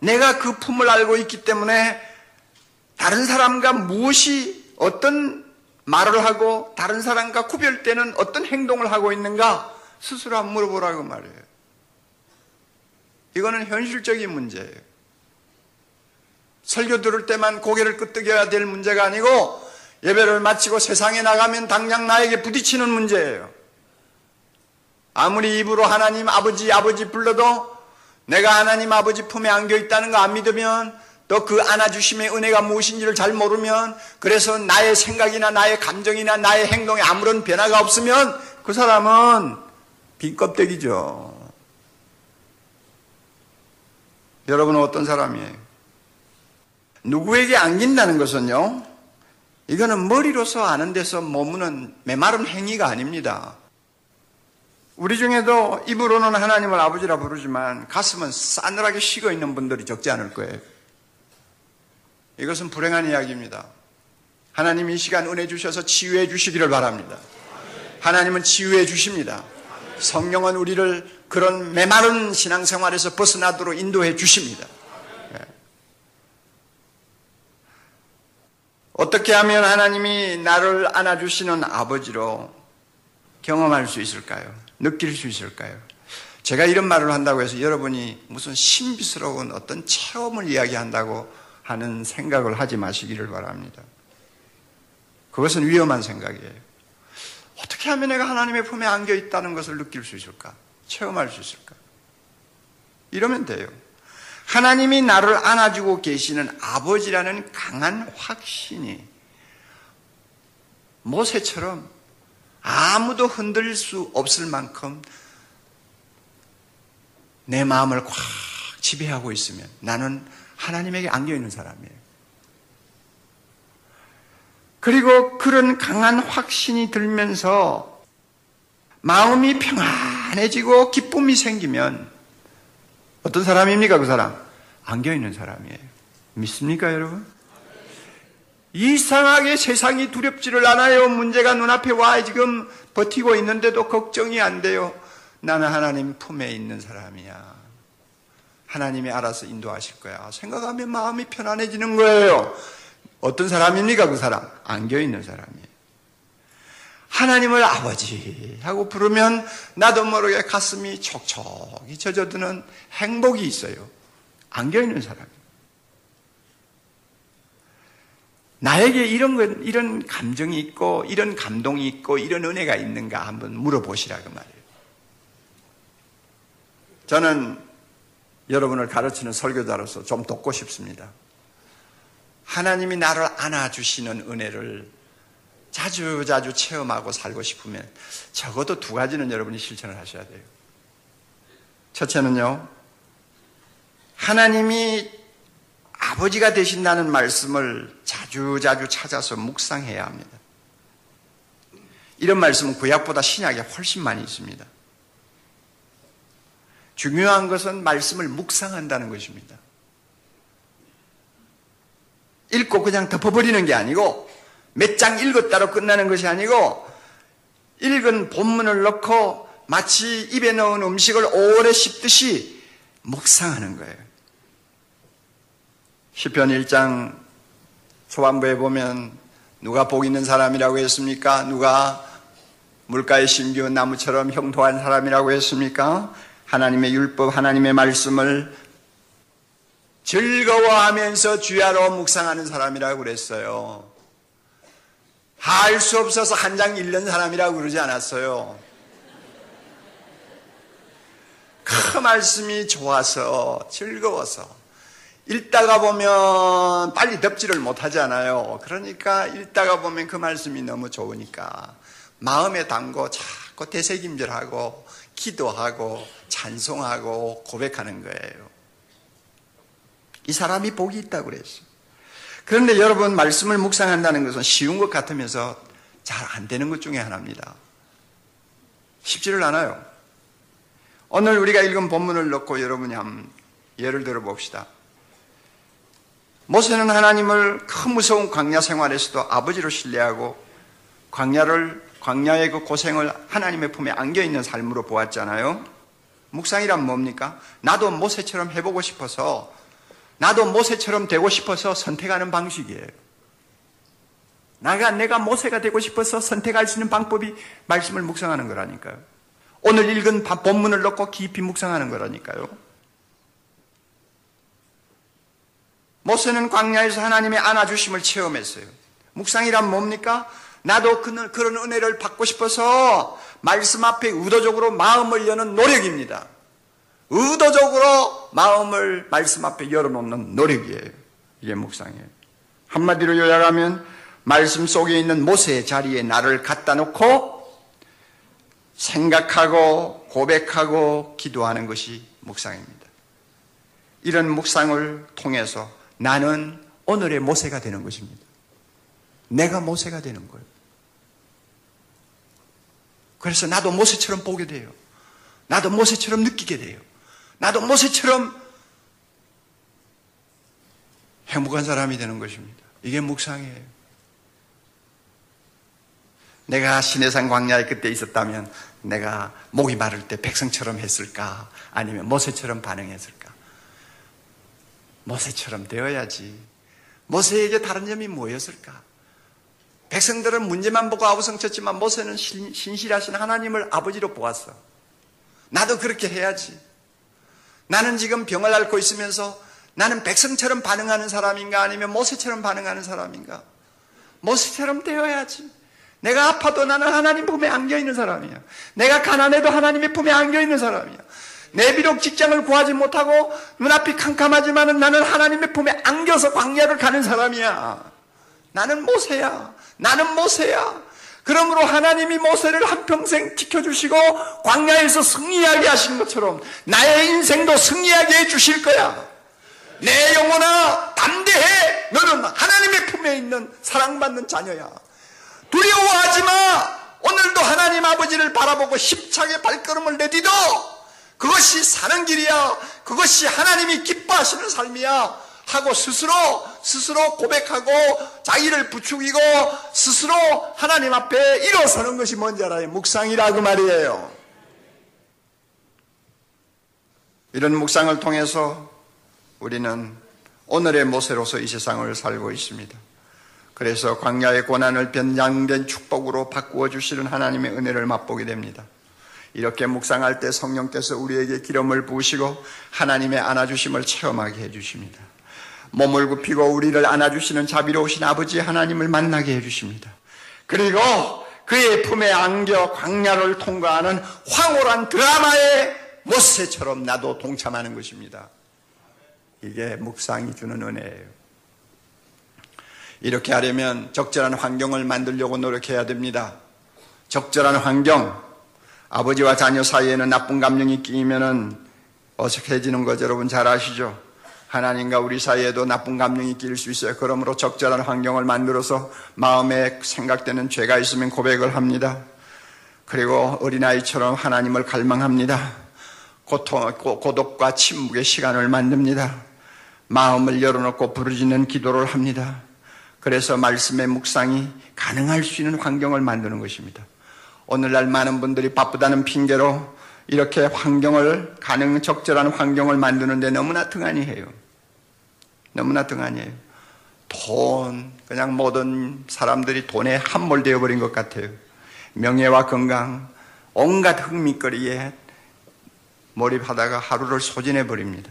내가 그 품을 알고 있기 때문에 다른 사람과 무엇이 어떤 말을 하고 다른 사람과 구별되는 어떤 행동을 하고 있는가 스스로 한번 물어보라고 말이에요. 이거는 현실적인 문제예요. 설교 들을 때만 고개를 끄덕여야 될 문제가 아니고 예배를 마치고 세상에 나가면 당장 나에게 부딪히는 문제예요. 아무리 입으로 하나님 아버지 아버지 불러도 내가 하나님 아버지 품에 안겨 있다는 거 안 믿으면 또 그 안아주심의 은혜가 무엇인지를 잘 모르면 그래서 나의 생각이나 나의 감정이나 나의 행동에 아무런 변화가 없으면 그 사람은 빈 껍데기죠. 여러분은 어떤 사람이에요? 누구에게 안긴다는 것은요, 이거는 머리로서 아는 데서 머무는 메마른 행위가 아닙니다. 우리 중에도 입으로는 하나님을 아버지라 부르지만 가슴은 싸늘하게 식어 있는 분들이 적지 않을 거예요. 이것은 불행한 이야기입니다. 하나님 이 시간 은혜 주셔서 치유해 주시기를 바랍니다. 하나님은 치유해 주십니다. 성령은 우리를 그런 메마른 신앙생활에서 벗어나도록 인도해 주십니다. 예. 어떻게 하면 하나님이 나를 안아주시는 아버지로 경험할 수 있을까요? 느낄 수 있을까요? 제가 이런 말을 한다고 해서 여러분이 무슨 신비스러운 어떤 체험을 이야기한다고 하는 생각을 하지 마시기를 바랍니다. 그것은 위험한 생각이에요. 어떻게 하면 내가 하나님의 품에 안겨 있다는 것을 느낄 수 있을까? 체험할 수 있을까? 이러면 돼요. 하나님이 나를 안아주고 계시는 아버지라는 강한 확신이 모세처럼 아무도 흔들 수 없을 만큼 내 마음을 꽉 지배하고 있으면 나는 하나님에게 안겨 있는 사람이에요. 그리고 그런 강한 확신이 들면서 마음이 평안해지고 기쁨이 생기면 어떤 사람입니까, 그 사람? 안겨 있는 사람이에요. 믿습니까, 여러분? 이상하게 세상이 두렵지를 않아요. 문제가 눈앞에 와 지금 버티고 있는데도 걱정이 안 돼요. 나는 하나님 품에 있는 사람이야. 하나님이 알아서 인도하실 거야. 생각하면 마음이 편안해지는 거예요. 어떤 사람입니까? 그 사람. 안겨 있는 사람이에요. 하나님을 아버지 하고 부르면 나도 모르게 가슴이 촉촉이 젖어드는 행복이 있어요. 안겨 있는 사람. 나에게 이런 것, 이런 감정이 있고, 이런 감동이 있고, 이런 은혜가 있는가 한번 물어보시라 그 말이에요. 저는 여러분을 가르치는 설교자로서 좀 돕고 싶습니다. 하나님이 나를 안아주시는 은혜를 자주 자주 체험하고 살고 싶으면 적어도 두 가지는 여러분이 실천을 하셔야 돼요. 첫째는요, 하나님이 아버지가 되신다는 말씀을 자주 자주 찾아서 묵상해야 합니다. 이런 말씀은 구약보다 신약에 훨씬 많이 있습니다. 중요한 것은 말씀을 묵상한다는 것입니다. 읽고 그냥 덮어버리는 게 아니고 몇 장 읽었다로 끝나는 것이 아니고 읽은 본문을 넣고 마치 입에 넣은 음식을 오래 씹듯이 묵상하는 거예요. 시편 1장 초반부에 보면 누가 복 있는 사람이라고 했습니까? 누가 물가에 심기운 나무처럼 형통한 사람이라고 했습니까? 하나님의 율법, 하나님의 말씀을 즐거워하면서 주야로 묵상하는 사람이라고 그랬어요. 할 수 없어서 한 장 읽는 사람이라고 그러지 않았어요. 그 말씀이 좋아서 즐거워서 읽다가 보면 빨리 덮지를 못하잖아요. 그러니까 읽다가 보면 그 말씀이 너무 좋으니까 마음에 담고 자꾸 되새김질하고 기도하고 찬송하고 고백하는 거예요. 이 사람이 복이 있다고 그랬어. 그런데 여러분 말씀을 묵상한다는 것은 쉬운 것 같으면서 잘 안 되는 것 중에 하나입니다. 쉽지를 않아요. 오늘 우리가 읽은 본문을 넣고 여러분이 한번 예를 들어 봅시다. 모세는 하나님을 큰 무서운 광야 생활에서도 아버지로 신뢰하고 광야를 광야의 그 고생을 하나님의 품에 안겨 있는 삶으로 보았잖아요. 묵상이란 뭡니까? 나도 모세처럼 해보고 싶어서 나도 모세처럼 되고 싶어서 선택하는 방식이에요. 나가 내가 모세가 되고 싶어서 선택할 수 있는 방법이 말씀을 묵상하는 거라니까요. 오늘 읽은 본문을 넣고 깊이 묵상하는 거라니까요. 모세는 광야에서 하나님의 안아주심을 체험했어요. 묵상이란 뭡니까? 나도 그런 은혜를 받고 싶어서 말씀 앞에 의도적으로 마음을 여는 노력입니다. 의도적으로 마음을 말씀 앞에 열어놓는 노력이에요. 이게 묵상이에요. 한마디로 요약하면 말씀 속에 있는 모세의 자리에 나를 갖다 놓고 생각하고 고백하고 기도하는 것이 묵상입니다. 이런 묵상을 통해서 나는 오늘의 모세가 되는 것입니다. 내가 모세가 되는 거예요. 그래서 나도 모세처럼 보게 돼요. 나도 모세처럼 느끼게 돼요. 나도 모세처럼 행복한 사람이 되는 것입니다. 이게 묵상이에요. 내가 시내산 광야에 그때 있었다면 내가 목이 마를 때 백성처럼 했을까? 아니면 모세처럼 반응했을까? 모세처럼 되어야지. 모세에게 다른 점이 뭐였을까? 백성들은 문제만 보고 아우성쳤지만 모세는 신실하신 하나님을 아버지로 보았어. 나도 그렇게 해야지. 나는 지금 병을 앓고 있으면서 나는 백성처럼 반응하는 사람인가 아니면 모세처럼 반응하는 사람인가? 모세처럼 되어야지. 내가 아파도 나는 하나님 품에 안겨 있는 사람이야. 내가 가난해도 하나님의 품에 안겨 있는 사람이야. 내 비록 직장을 구하지 못하고 눈앞이 캄캄하지만은 나는 하나님의 품에 안겨서 광야를 가는 사람이야. 나는 모세야. 나는 모세야. 그러므로 하나님이 모세를 한평생 지켜주시고 광야에서 승리하게 하신 것처럼 나의 인생도 승리하게 해주실 거야. 내 영혼아 담대해. 너는 하나님의 품에 있는 사랑받는 자녀야. 두려워하지 마. 오늘도 하나님 아버지를 바라보고 힘차게 발걸음을 내디뎌. 그것이 사는 길이야. 그것이 하나님이 기뻐하시는 삶이야. 하고 스스로 스스로 고백하고 자기를 부추기고 스스로 하나님 앞에 일어서는 것이 뭔지 알아요? 묵상이라고 말이에요. 이런 묵상을 통해서 우리는 오늘의 모세로서 이 세상을 살고 있습니다. 그래서 광야의 고난을 변장된 축복으로 바꾸어 주시는 하나님의 은혜를 맛보게 됩니다. 이렇게 묵상할 때 성령께서 우리에게 기름을 부으시고 하나님의 안아주심을 체험하게 해주십니다. 몸을 굽히고 우리를 안아주시는 자비로우신 아버지 하나님을 만나게 해주십니다. 그리고 그의 품에 안겨 광야를 통과하는 황홀한 드라마의 모세처럼 나도 동참하는 것입니다. 이게 묵상이 주는 은혜예요. 이렇게 하려면 적절한 환경을 만들려고 노력해야 됩니다. 적절한 환경, 아버지와 자녀 사이에는 나쁜 감정이 끼면은 어색해지는 것 여러분 잘 아시죠? 하나님과 우리 사이에도 나쁜 감정이 끼일 수 있어요. 그러므로 적절한 환경을 만들어서 마음에 생각되는 죄가 있으면 고백을 합니다. 그리고 어린아이처럼 하나님을 갈망합니다. 고통, 고독과 침묵의 시간을 만듭니다. 마음을 열어놓고 부르짖는 기도를 합니다. 그래서 말씀의 묵상이 가능할 수 있는 환경을 만드는 것입니다. 오늘날 많은 분들이 바쁘다는 핑계로 이렇게 환경을 가능 적절한 환경을 만드는데 너무나 등한히 해요. 너무나 등한이에요. 돈, 그냥 모든 사람들이 돈에 함몰되어 버린 것 같아요. 명예와 건강, 온갖 흥미거리에 몰입하다가 하루를 소진해 버립니다.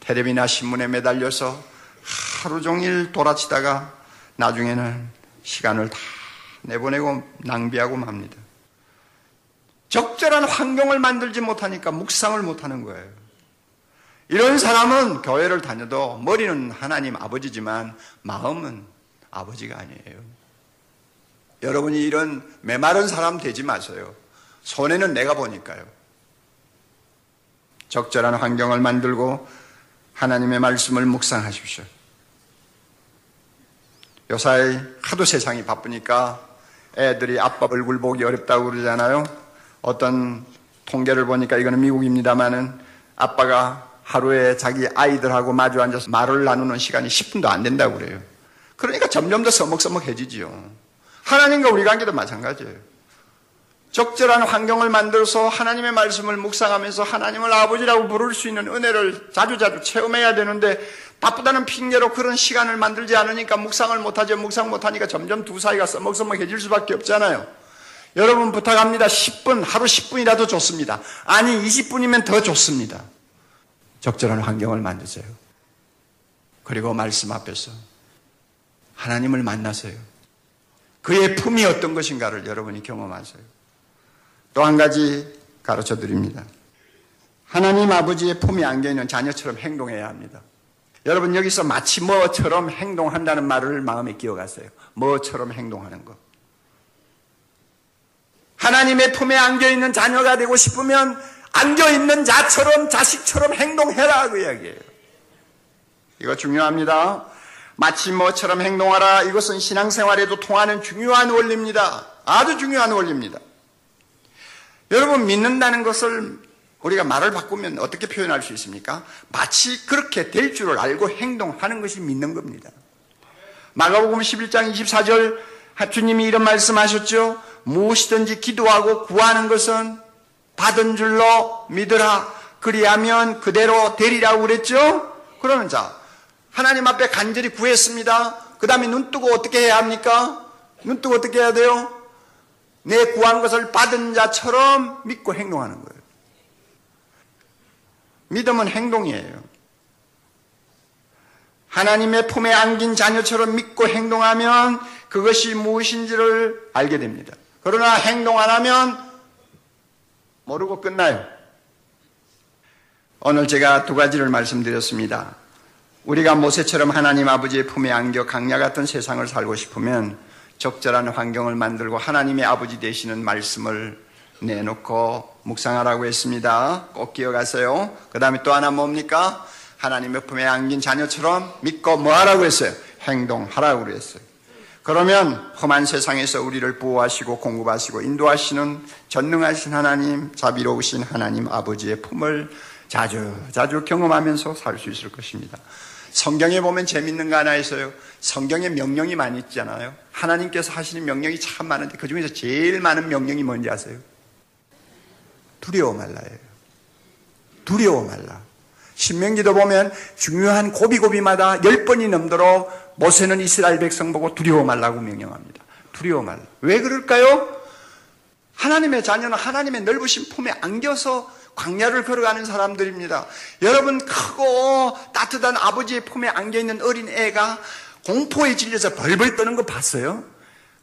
텔레비나 신문에 매달려서 하루 종일 돌아치다가 나중에는 시간을 다 내보내고 낭비하고 맙니다. 적절한 환경을 만들지 못하니까 묵상을 못하는 거예요. 이런 사람은 교회를 다녀도 머리는 하나님 아버지지만 마음은 아버지가 아니에요. 여러분이 이런 메마른 사람 되지 마세요. 손해는 내가 보니까요. 적절한 환경을 만들고 하나님의 말씀을 묵상하십시오. 요사이 하도 세상이 바쁘니까 애들이 아빠 얼굴 보기 어렵다고 그러잖아요. 어떤 통계를 보니까 이거는 미국입니다만은 아빠가 하루에 자기 아이들하고 마주 앉아서 말을 나누는 시간이 10분도 안 된다고 그래요. 그러니까 점점 더 서먹서먹해지지요. 하나님과 우리 관계도 마찬가지예요. 적절한 환경을 만들어서 하나님의 말씀을 묵상하면서 하나님을 아버지라고 부를 수 있는 은혜를 자주자주 체험해야 되는데 바쁘다는 핑계로 그런 시간을 만들지 않으니까 묵상을 못하죠. 묵상 못하니까 점점 두 사이가 써먹써먹해질 수밖에 없잖아요. 여러분 부탁합니다. 10분, 하루 10분이라도 좋습니다. 아니 20분이면 더 좋습니다. 적절한 환경을 만드세요. 그리고 말씀 앞에서 하나님을 만나세요. 그의 품이 어떤 것인가를 여러분이 경험하세요. 또 한 가지 가르쳐 드립니다. 하나님 아버지의 품이 안겨 있는 자녀처럼 행동해야 합니다. 여러분 여기서 마치 뭐처럼 행동한다는 말을 마음에 기억하세요. 뭐처럼 행동하는 것. 하나님의 품에 안겨 있는 자녀가 되고 싶으면 안겨있는 자처럼 자식처럼 행동해라 그 이야기예요. 이거 중요합니다. 마치 뭐처럼 행동하라 이것은 신앙생활에도 통하는 중요한 원리입니다. 아주 중요한 원리입니다. 여러분 믿는다는 것을 우리가 말을 바꾸면 어떻게 표현할 수 있습니까? 마치 그렇게 될 줄을 알고 행동하는 것이 믿는 겁니다. 마가복음 11장 24절 주님이 이런 말씀하셨죠. 무엇이든지 기도하고 구하는 것은 받은 줄로 믿으라. 그리하면 그대로 되리라고 그랬죠? 그러면 자, 하나님 앞에 간절히 구했습니다. 그 다음에 눈 뜨고 어떻게 해야 합니까? 눈 뜨고 어떻게 해야 돼요? 내 구한 것을 받은 자처럼 믿고 행동하는 거예요. 믿음은 행동이에요. 하나님의 품에 안긴 자녀처럼 믿고 행동하면 그것이 무엇인지를 알게 됩니다. 그러나 행동 안 하면 모르고 끝나요. 오늘 제가 두 가지를 말씀드렸습니다. 우리가 모세처럼 하나님 아버지의 품에 안겨 강야 같은 세상을 살고 싶으면 적절한 환경을 만들고 하나님의 아버지 되시는 말씀을 내놓고 묵상하라고 했습니다. 꼭 기억하세요. 그 다음에 또 하나 뭡니까? 하나님의 품에 안긴 자녀처럼 믿고 뭐 하라고 했어요? 행동하라고 그랬어요. 그러면 험한 세상에서 우리를 보호하시고 공급하시고 인도하시는 전능하신 하나님, 자비로우신 하나님 아버지의 품을 자주 자주 경험하면서 살 수 있을 것입니다. 성경에 보면 재밌는 거 하나 있어요. 성경에 명령이 많이 있잖아요. 하나님께서 하시는 명령이 참 많은데 그 중에서 제일 많은 명령이 뭔지 아세요? 두려워 말라예요. 두려워 말라. 신명기도 보면 중요한 고비고비마다 열 번이 넘도록 모세는 이스라엘 백성 보고 두려워 말라고 명령합니다. 두려워 말라. 왜 그럴까요? 하나님의 자녀는 하나님의 넓으신 품에 안겨서 광야를 걸어가는 사람들입니다. 여러분 크고 따뜻한 아버지의 품에 안겨 있는 어린 애가 공포에 질려서 벌벌 떠는 거 봤어요?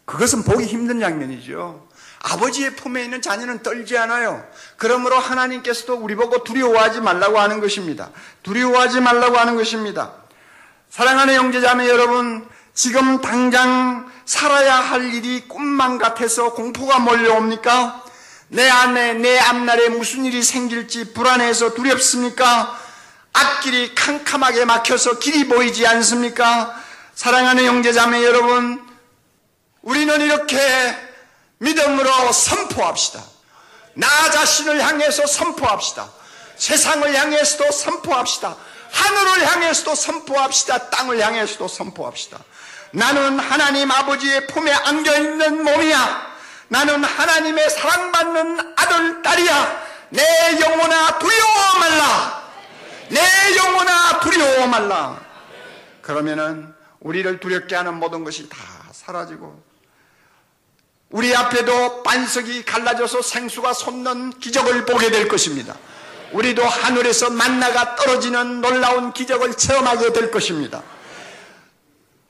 그것은 보기 힘든 장면이죠. 아버지의 품에 있는 자녀는 떨지 않아요. 그러므로 하나님께서도 우리 보고 두려워하지 말라고 하는 것입니다. 두려워하지 말라고 하는 것입니다. 사랑하는 형제자매 여러분, 지금 당장 살아야 할 일이 꿈만 같아서 공포가 몰려옵니까? 내 안에 내 앞날에 무슨 일이 생길지 불안해서 두렵습니까? 앞길이 캄캄하게 막혀서 길이 보이지 않습니까? 사랑하는 형제자매 여러분, 우리는 이렇게 믿음으로 선포합시다. 나 자신을 향해서 선포합시다. 세상을 향해서도 선포합시다. 하늘을 향해서도 선포합시다. 땅을 향해서도 선포합시다. 나는 하나님 아버지의 품에 안겨 있는 몸이야. 나는 하나님의 사랑받는 아들, 딸이야. 내 영혼아 두려워 말라. 내 영혼아 두려워 말라. 그러면은 우리를 두렵게 하는 모든 것이 다 사라지고 우리 앞에도 반석이 갈라져서 생수가 솟는 기적을 보게 될 것입니다. 우리도 하늘에서 만나가 떨어지는 놀라운 기적을 체험하게 될 것입니다.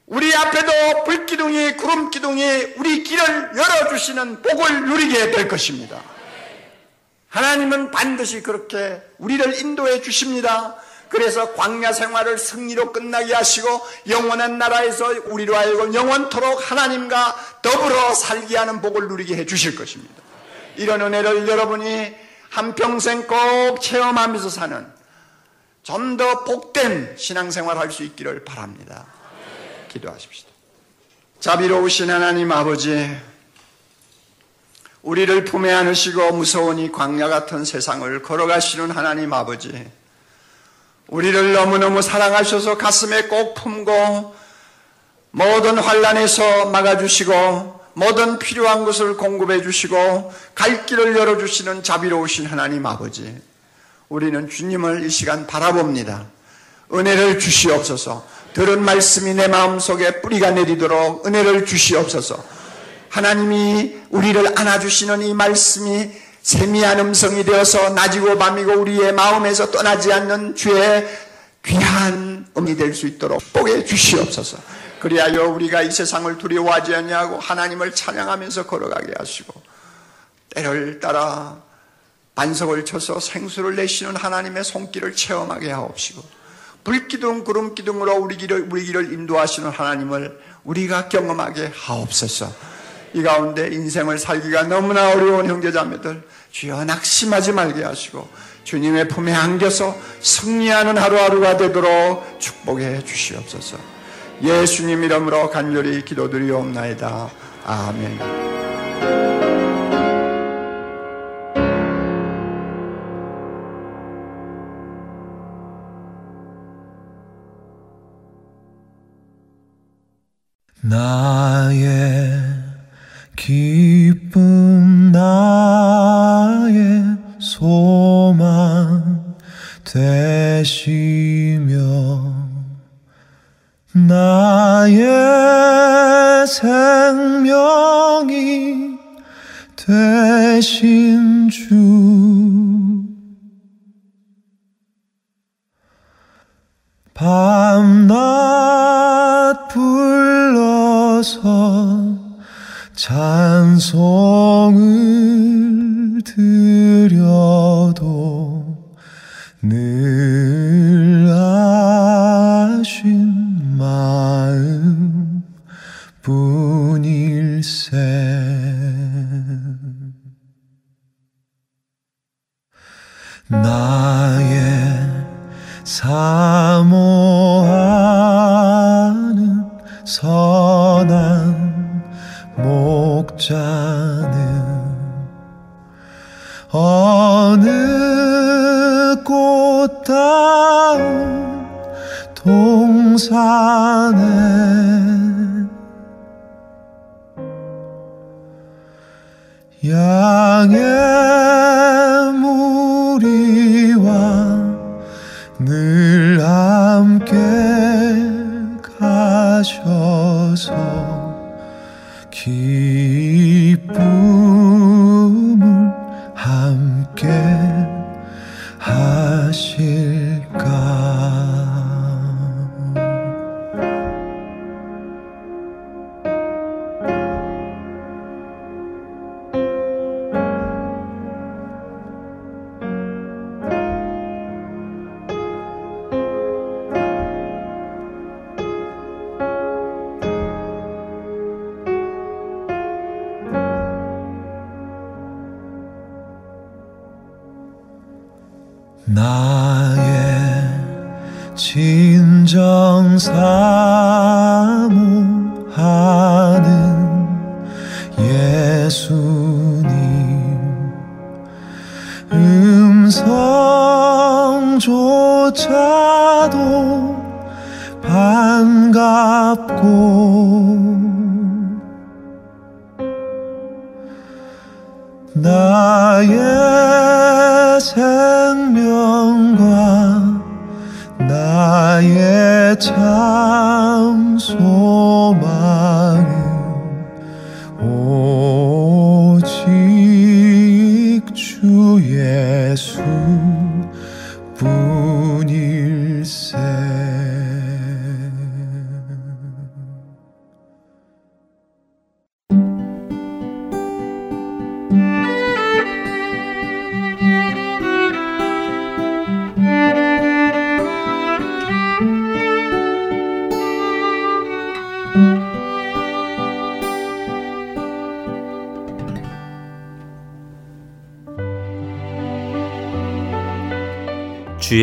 우리 앞에도 불기둥이 구름기둥이 우리 길을 열어주시는 복을 누리게 될 것입니다. 하나님은 반드시 그렇게 우리를 인도해 주십니다. 그래서 광야 생활을 승리로 끝나게 하시고 영원한 나라에서 우리로 하여금 영원토록 하나님과 더불어 살게 하는 복을 누리게 해 주실 것입니다. 이런 은혜를 여러분이 한평생 꼭 체험하면서 사는 좀 더 복된 신앙생활 할 수 있기를 바랍니다. 기도하십시다. 자비로우신 하나님 아버지, 우리를 품에 안으시고 무서운 이 광야 같은 세상을 걸어가시는 하나님 아버지, 우리를 너무너무 사랑하셔서 가슴에 꼭 품고 모든 환란에서 막아주시고 모든 필요한 것을 공급해 주시고 갈 길을 열어 주시는 자비로우신 하나님 아버지, 우리는 주님을 이 시간 바라봅니다. 은혜를 주시옵소서. 들은 말씀이 내 마음속에 뿌리가 내리도록 은혜를 주시옵소서. 하나님이 우리를 안아주시는 이 말씀이 세미한 음성이 되어서 낮이고 밤이고 우리의 마음에서 떠나지 않는 주의 귀한 음이 될 수 있도록 복해 주시옵소서. 그리하여 우리가 이 세상을 두려워하지 않냐고 하나님을 찬양하면서 걸어가게 하시고 때를 따라 반석을 쳐서 생수를 내시는 하나님의 손길을 체험하게 하옵시고 불기둥 구름기둥으로 우리 길을 우리 길을 인도하시는 하나님을 우리가 경험하게 하옵소서. 이 가운데 인생을 살기가 너무나 어려운 형제자매들 주여 낙심하지 말게 하시고 주님의 품에 안겨서 승리하는 하루하루가 되도록 축복해 주시옵소서. 예수님 이름으로 간절히 기도드리옵나이다. 아멘. 나의 기쁨 나의 소망 되시며 나의 생명이 되신 주. 밤낮 불러서 찬송을 드려도 늘 나의 사모하는 선한 목자는 어느 꽃다운 동산에 양의 가셔서 기쁨을 함께 하실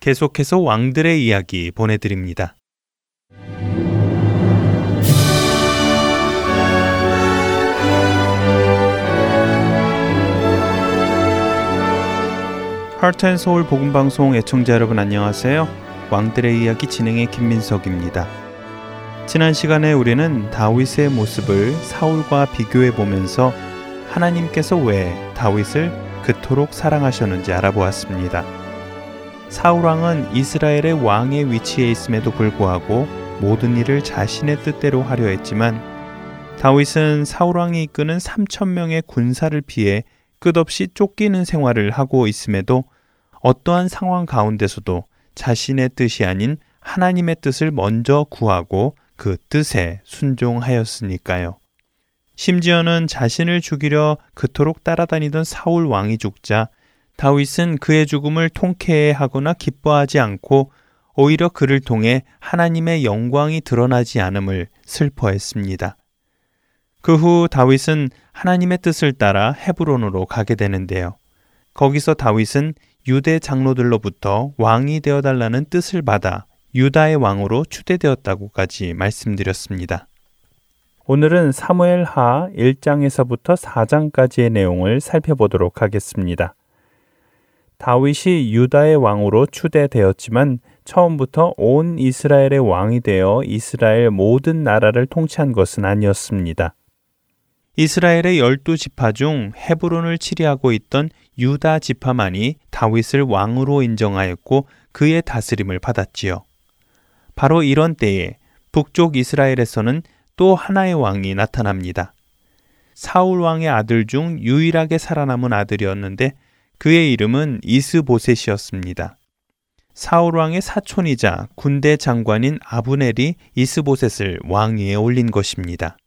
계속해서 왕들의 이야기 보내드립니다. 하트앤서울 복음방송 애청자 여러분 안녕하세요. 왕들의 이야기 진행의 김민석입니다. 지난 시간에 우리는 다윗의 모습을 사울과 비교해 보면서 하나님께서 왜 다윗을 그토록 사랑하셨는지 알아보았습니다. 사울왕은 이스라엘의 왕의 위치에 있음에도 불구하고 모든 일을 자신의 뜻대로 하려 했지만 다윗은 사울왕이 이끄는 3천 명의 군사를 피해 끝없이 쫓기는 생활을 하고 있음에도 어떠한 상황 가운데서도 자신의 뜻이 아닌 하나님의 뜻을 먼저 구하고 그 뜻에 순종하였으니까요. 심지어는 자신을 죽이려 그토록 따라다니던 사울 왕이 죽자 다윗은 그의 죽음을 통쾌해하거나 기뻐하지 않고 오히려 그를 통해 하나님의 영광이 드러나지 않음을 슬퍼했습니다. 그 후 다윗은 하나님의 뜻을 따라 헤브론으로 가게 되는데요. 거기서 다윗은 유대 장로들로부터 왕이 되어 달라는 뜻을 받아 유다의 왕으로 추대되었다고까지 말씀드렸습니다. 오늘은 사무엘 하 1장에서부터 4장까지의 내용을 살펴보도록 하겠습니다. 다윗이 유다의 왕으로 추대되었지만 처음부터 온 이스라엘의 왕이 되어 이스라엘 모든 나라를 통치한 것은 아니었습니다. 이스라엘의 열두 지파 중 헤브론을 치리하고 있던 유다 지파만이 다윗을 왕으로 인정하였고 그의 다스림을 받았지요. 바로 이런 때에 북쪽 이스라엘에서는 또 하나의 왕이 나타납니다. 사울 왕의 아들 중 유일하게 살아남은 아들이었는데 그의 이름은 이스보셋이었습니다. 사울 왕의 사촌이자 군대 장관인 아브넬이 이스보셋을 왕위에 올린 것입니다.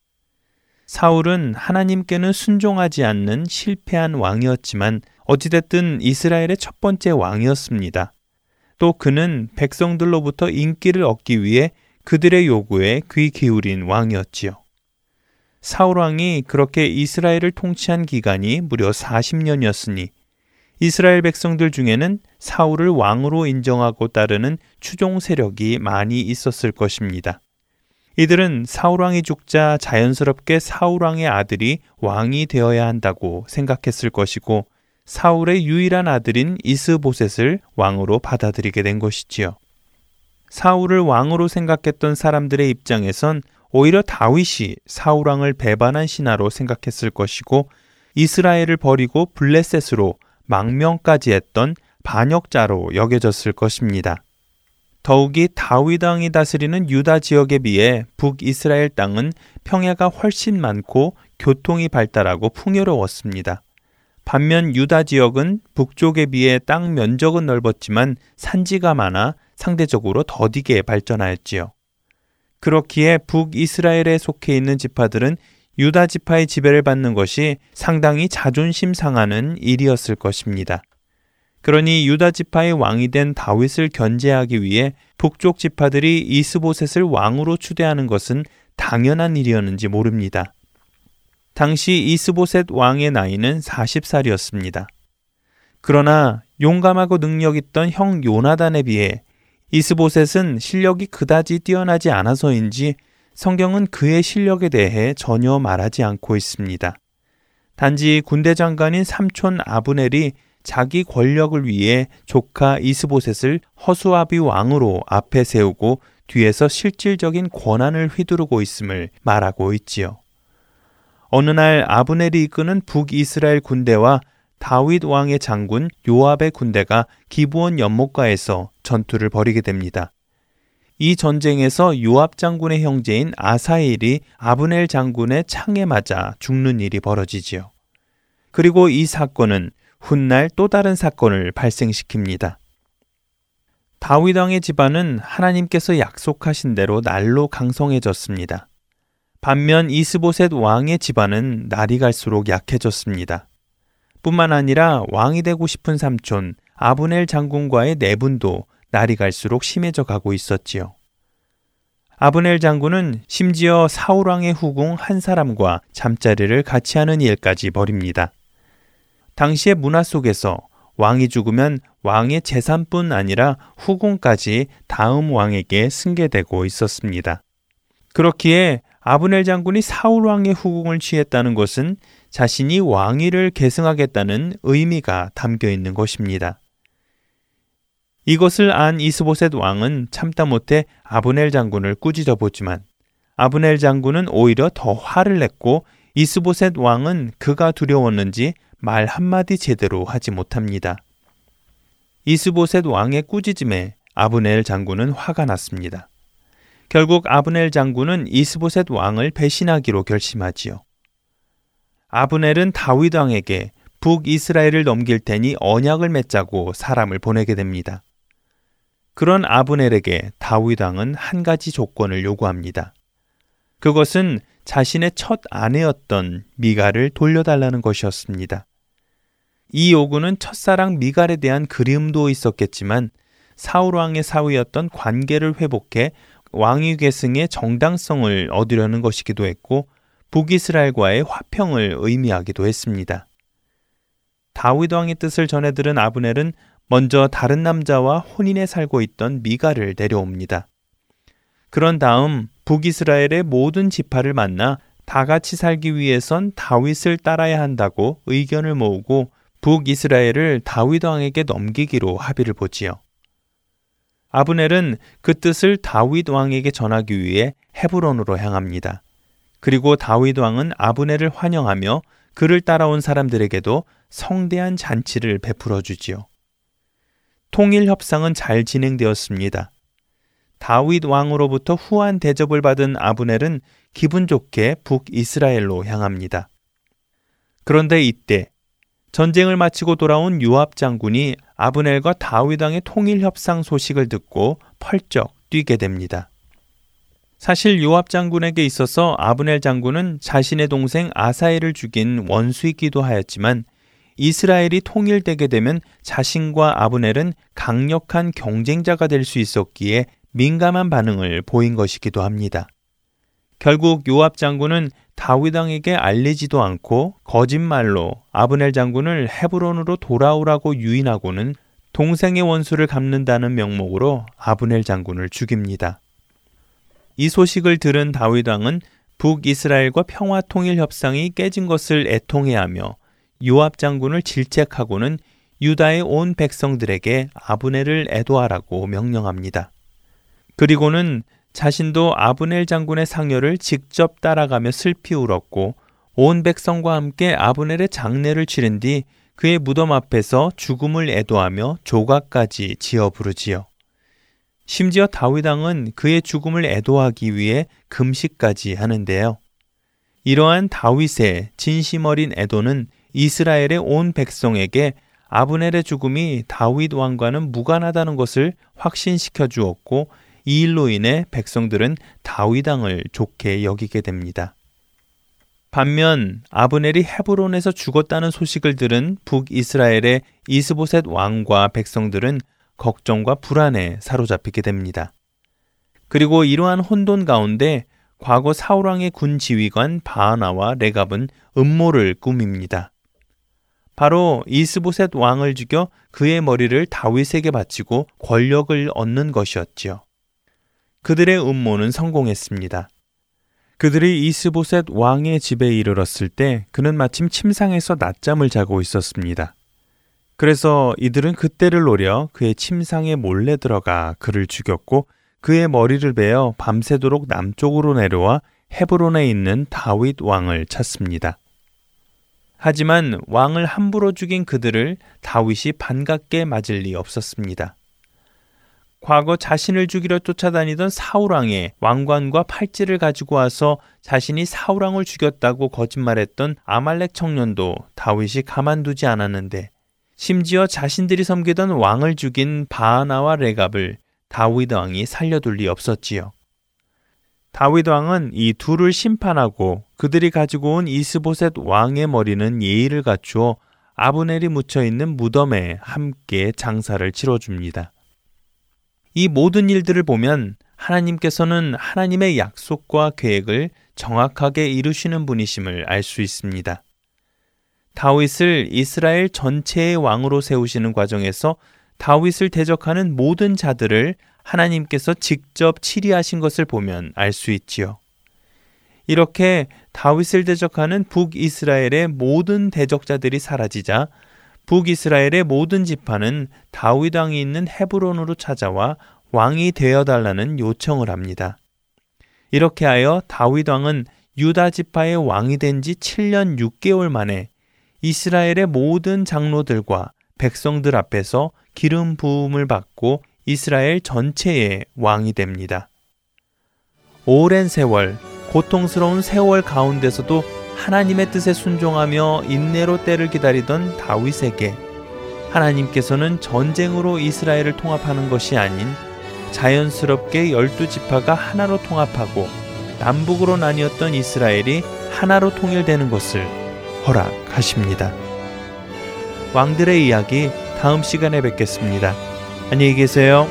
사울은 하나님께는 순종하지 않는 실패한 왕이었지만 어찌됐든 이스라엘의 첫 번째 왕이었습니다. 또 그는 백성들로부터 인기를 얻기 위해 그들의 요구에 귀 기울인 왕이었지요. 사울 왕이 그렇게 이스라엘을 통치한 기간이 무려 40년이었으니 이스라엘 백성들 중에는 사울을 왕으로 인정하고 따르는 추종 세력이 많이 있었을 것입니다. 이들은 사울왕이 죽자 자연스럽게 사울왕의 아들이 왕이 되어야 한다고 생각했을 것이고 사울의 유일한 아들인 이스보셋을 왕으로 받아들이게 된 것이지요. 사울을 왕으로 생각했던 사람들의 입장에선 오히려 다윗이 사울왕을 배반한 신하로 생각했을 것이고 이스라엘을 버리고 블레셋으로 망명까지 했던 반역자로 여겨졌을 것입니다. 더욱이 다윗 왕이 다스리는 유다 지역에 비해 북이스라엘 땅은 평야가 훨씬 많고 교통이 발달하고 풍요로웠습니다. 반면 유다 지역은 북쪽에 비해 땅 면적은 넓었지만 산지가 많아 상대적으로 더디게 발전하였지요. 그렇기에 북이스라엘에 속해 있는 지파들은 유다 지파의 지배를 받는 것이 상당히 자존심 상하는 일이었을 것입니다. 그러니 유다 지파의 왕이 된 다윗을 견제하기 위해 북쪽 지파들이 이스보셋을 왕으로 추대하는 것은 당연한 일이었는지 모릅니다. 당시 이스보셋 왕의 나이는 40살이었습니다. 그러나 용감하고 능력 있던 형 요나단에 비해 이스보셋은 실력이 그다지 뛰어나지 않아서인지 성경은 그의 실력에 대해 전혀 말하지 않고 있습니다. 단지 군대 장관인 삼촌 아브넬이 자기 권력을 위해 조카 이스보셋을 허수아비 왕으로 앞에 세우고 뒤에서 실질적인 권한을 휘두르고 있음을 말하고 있지요. 어느 날 아브넬이 이끄는 북이스라엘 군대와 다윗 왕의 장군 요압의 군대가 기부원 연못가에서 전투를 벌이게 됩니다. 이 전쟁에서 요압 장군의 형제인 아사일이 아브넬 장군의 창에 맞아 죽는 일이 벌어지지요. 그리고 이 사건은 훗날 또 다른 사건을 발생시킵니다. 다윗 왕의 집안은 하나님께서 약속하신 대로 날로 강성해졌습니다. 반면 이스보셋 왕의 집안은 날이 갈수록 약해졌습니다. 뿐만 아니라 왕이 되고 싶은 삼촌 아브넬 장군과의 내분도 날이 갈수록 심해져 가고 있었지요. 아브넬 장군은 심지어 사울 왕의 후궁 한 사람과 잠자리를 같이 하는 일까지 벌입니다. 당시의 문화 속에서 왕이 죽으면 왕의 재산뿐 아니라 후궁까지 다음 왕에게 승계되고 있었습니다. 그렇기에 아브넬 장군이 사울 왕의 후궁을 취했다는 것은 자신이 왕위를 계승하겠다는 의미가 담겨 있는 것입니다. 이것을 안 이스보셋 왕은 참다 못해 아브넬 장군을 꾸짖어 보지만 아브넬 장군은 오히려 더 화를 냈고 이스보셋 왕은 그가 두려웠는지 말 한마디 제대로 하지 못합니다. 이스보셋 왕의 꾸짖음에 아브넬 장군은 화가 났습니다. 결국 아브넬 장군은 이스보셋 왕을 배신하기로 결심하지요. 아브넬은 다윗 왕에게 북이스라엘을 넘길 테니 언약을 맺자고 사람을 보내게 됩니다. 그런 아브넬에게 다윗 왕은 한 가지 조건을 요구합니다. 그것은 자신의 첫 아내였던 미가를 돌려달라는 것이었습니다. 이 요구는 첫사랑 미갈에 대한 그리움도 있었겠지만 사울 왕의 사위였던 관계를 회복해 왕위 계승의 정당성을 얻으려는 것이기도 했고 북이스라엘과의 화평을 의미하기도 했습니다. 다윗 왕의 뜻을 전해 들은 아브넬은 먼저 다른 남자와 혼인해 살고 있던 미가를 데려옵니다. 그런 다음 북이스라엘의 모든 지파를 만나 다 같이 살기 위해선 다윗을 따라야 한다고 의견을 모으고 북이스라엘을 다윗 왕에게 넘기기로 합의를 보지요. 아브넬은 그 뜻을 다윗 왕에게 전하기 위해 헤브론으로 향합니다. 그리고 다윗 왕은 아브넬을 환영하며 그를 따라온 사람들에게도 성대한 잔치를 베풀어 주지요. 통일 협상은 잘 진행되었습니다. 다윗 왕으로부터 후한 대접을 받은 아브넬은 기분 좋게 북이스라엘로 향합니다. 그런데 이때 전쟁을 마치고 돌아온 유압 장군이 아브넬과 다윗 왕의 통일 협상 소식을 듣고 펄쩍 뛰게 됩니다. 사실 요압 장군에게 있어서 아브넬 장군은 자신의 동생 아사엘을 죽인 원수이기도 하였지만 이스라엘이 통일되게 되면 자신과 아브넬은 강력한 경쟁자가 될 수 있었기에 민감한 반응을 보인 것이기도 합니다. 결국 요압 장군은 다윗 왕에게 알리지도 않고 거짓말로 아브넬 장군을 헤브론으로 돌아오라고 유인하고는 동생의 원수를 갚는다는 명목으로 아브넬 장군을 죽입니다. 이 소식을 들은 다윗 왕은 북이스라엘과 평화 통일 협상이 깨진 것을 애통해하며 요압 장군을 질책하고는 유다의 온 백성들에게 아브넬을 애도하라고 명령합니다. 그리고는 자신도 아브넬 장군의 상여를 직접 따라가며 슬피 울었고 온 백성과 함께 아브넬의 장례를 치른 뒤 그의 무덤 앞에서 죽음을 애도하며 조각까지 지어 부르지요. 심지어 다윗 왕은 그의 죽음을 애도하기 위해 금식까지 하는데요. 이러한 다윗의 진심 어린 애도는 이스라엘의 온 백성에게 아브넬의 죽음이 다윗 왕과는 무관하다는 것을 확신시켜 주었고 이 일로 인해 백성들은 다윗 왕을 좋게 여기게 됩니다. 반면 아브넬이 헤브론에서 죽었다는 소식을 들은 북이스라엘의 이스보셋 왕과 백성들은 걱정과 불안에 사로잡히게 됩니다. 그리고 이러한 혼돈 가운데 과거 사울왕의 군 지휘관 바하나와 레갑은 음모를 꾸밉니다. 바로 이스보셋 왕을 죽여 그의 머리를 다윗에게 바치고 권력을 얻는 것이었지요. 그들의 음모는 성공했습니다. 그들이 이스보셋 왕의 집에 이르렀을 때 그는 마침 침상에서 낮잠을 자고 있었습니다. 그래서 이들은 그때를 노려 그의 침상에 몰래 들어가 그를 죽였고 그의 머리를 베어 밤새도록 남쪽으로 내려와 헤브론에 있는 다윗 왕을 찾습니다. 하지만 왕을 함부로 죽인 그들을 다윗이 반갑게 맞을 리 없었습니다. 과거 자신을 죽이려 쫓아다니던 사울왕의 왕관과 팔찌를 가지고 와서 자신이 사울왕을 죽였다고 거짓말했던 아말렉 청년도 다윗이 가만두지 않았는데 심지어 자신들이 섬기던 왕을 죽인 바하나와 레갑을 다윗 왕이 살려둘 리 없었지요. 다윗 왕은 이 둘을 심판하고 그들이 가지고 온 이스보셋 왕의 머리는 예의를 갖추어 아브넬이 묻혀 있는 무덤에 함께 장사를 치러 줍니다. 이 모든 일들을 보면 하나님께서는 하나님의 약속과 계획을 정확하게 이루시는 분이심을 알 수 있습니다. 다윗을 이스라엘 전체의 왕으로 세우시는 과정에서 다윗을 대적하는 모든 자들을 하나님께서 직접 치리하신 것을 보면 알 수 있지요. 이렇게 다윗을 대적하는 북이스라엘의 모든 대적자들이 사라지자 북이스라엘의 모든 지파는 다윗 왕이 있는 헤브론으로 찾아와 왕이 되어 달라는 요청을 합니다. 이렇게 하여 다윗 왕은 유다 지파의 왕이 된 지 7년 6개월 만에 이스라엘의 모든 장로들과 백성들 앞에서 기름 부음을 받고 이스라엘 전체의 왕이 됩니다. 오랜 세월, 고통스러운 세월 가운데서도 하나님의 뜻에 순종하며 인내로 때를 기다리던 다윗에게 하나님께서는 전쟁으로 이스라엘을 통합하는 것이 아닌 자연스럽게 열두 지파가 하나로 통합하고 남북으로 나뉘었던 이스라엘이 하나로 통일되는 것을 허락하십니다. 왕들의 이야기 다음 시간에 뵙겠습니다. 안녕히 계세요.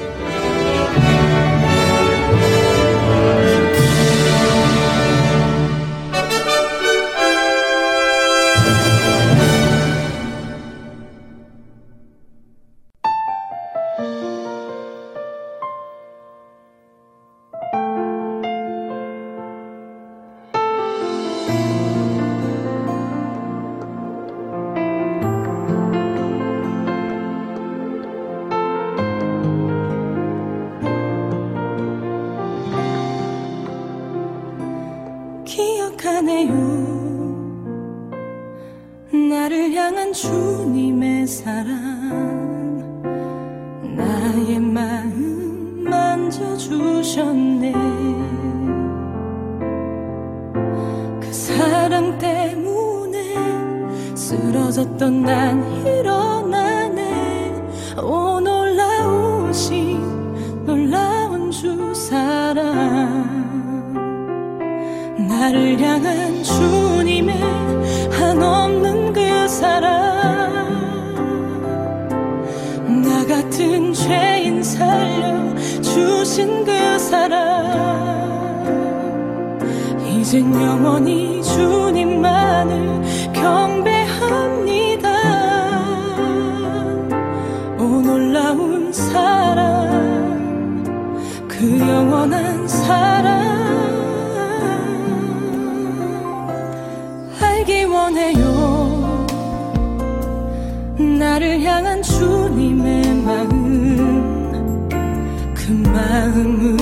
나를 향한 주님의 한없는 그 사랑. 나 같은 죄인 살려 주신 그 사랑. 이젠 영원히 주님만을 경배합니다. 오 놀라운 사랑. 그 영원한 사랑 주님의 마음 그 마음으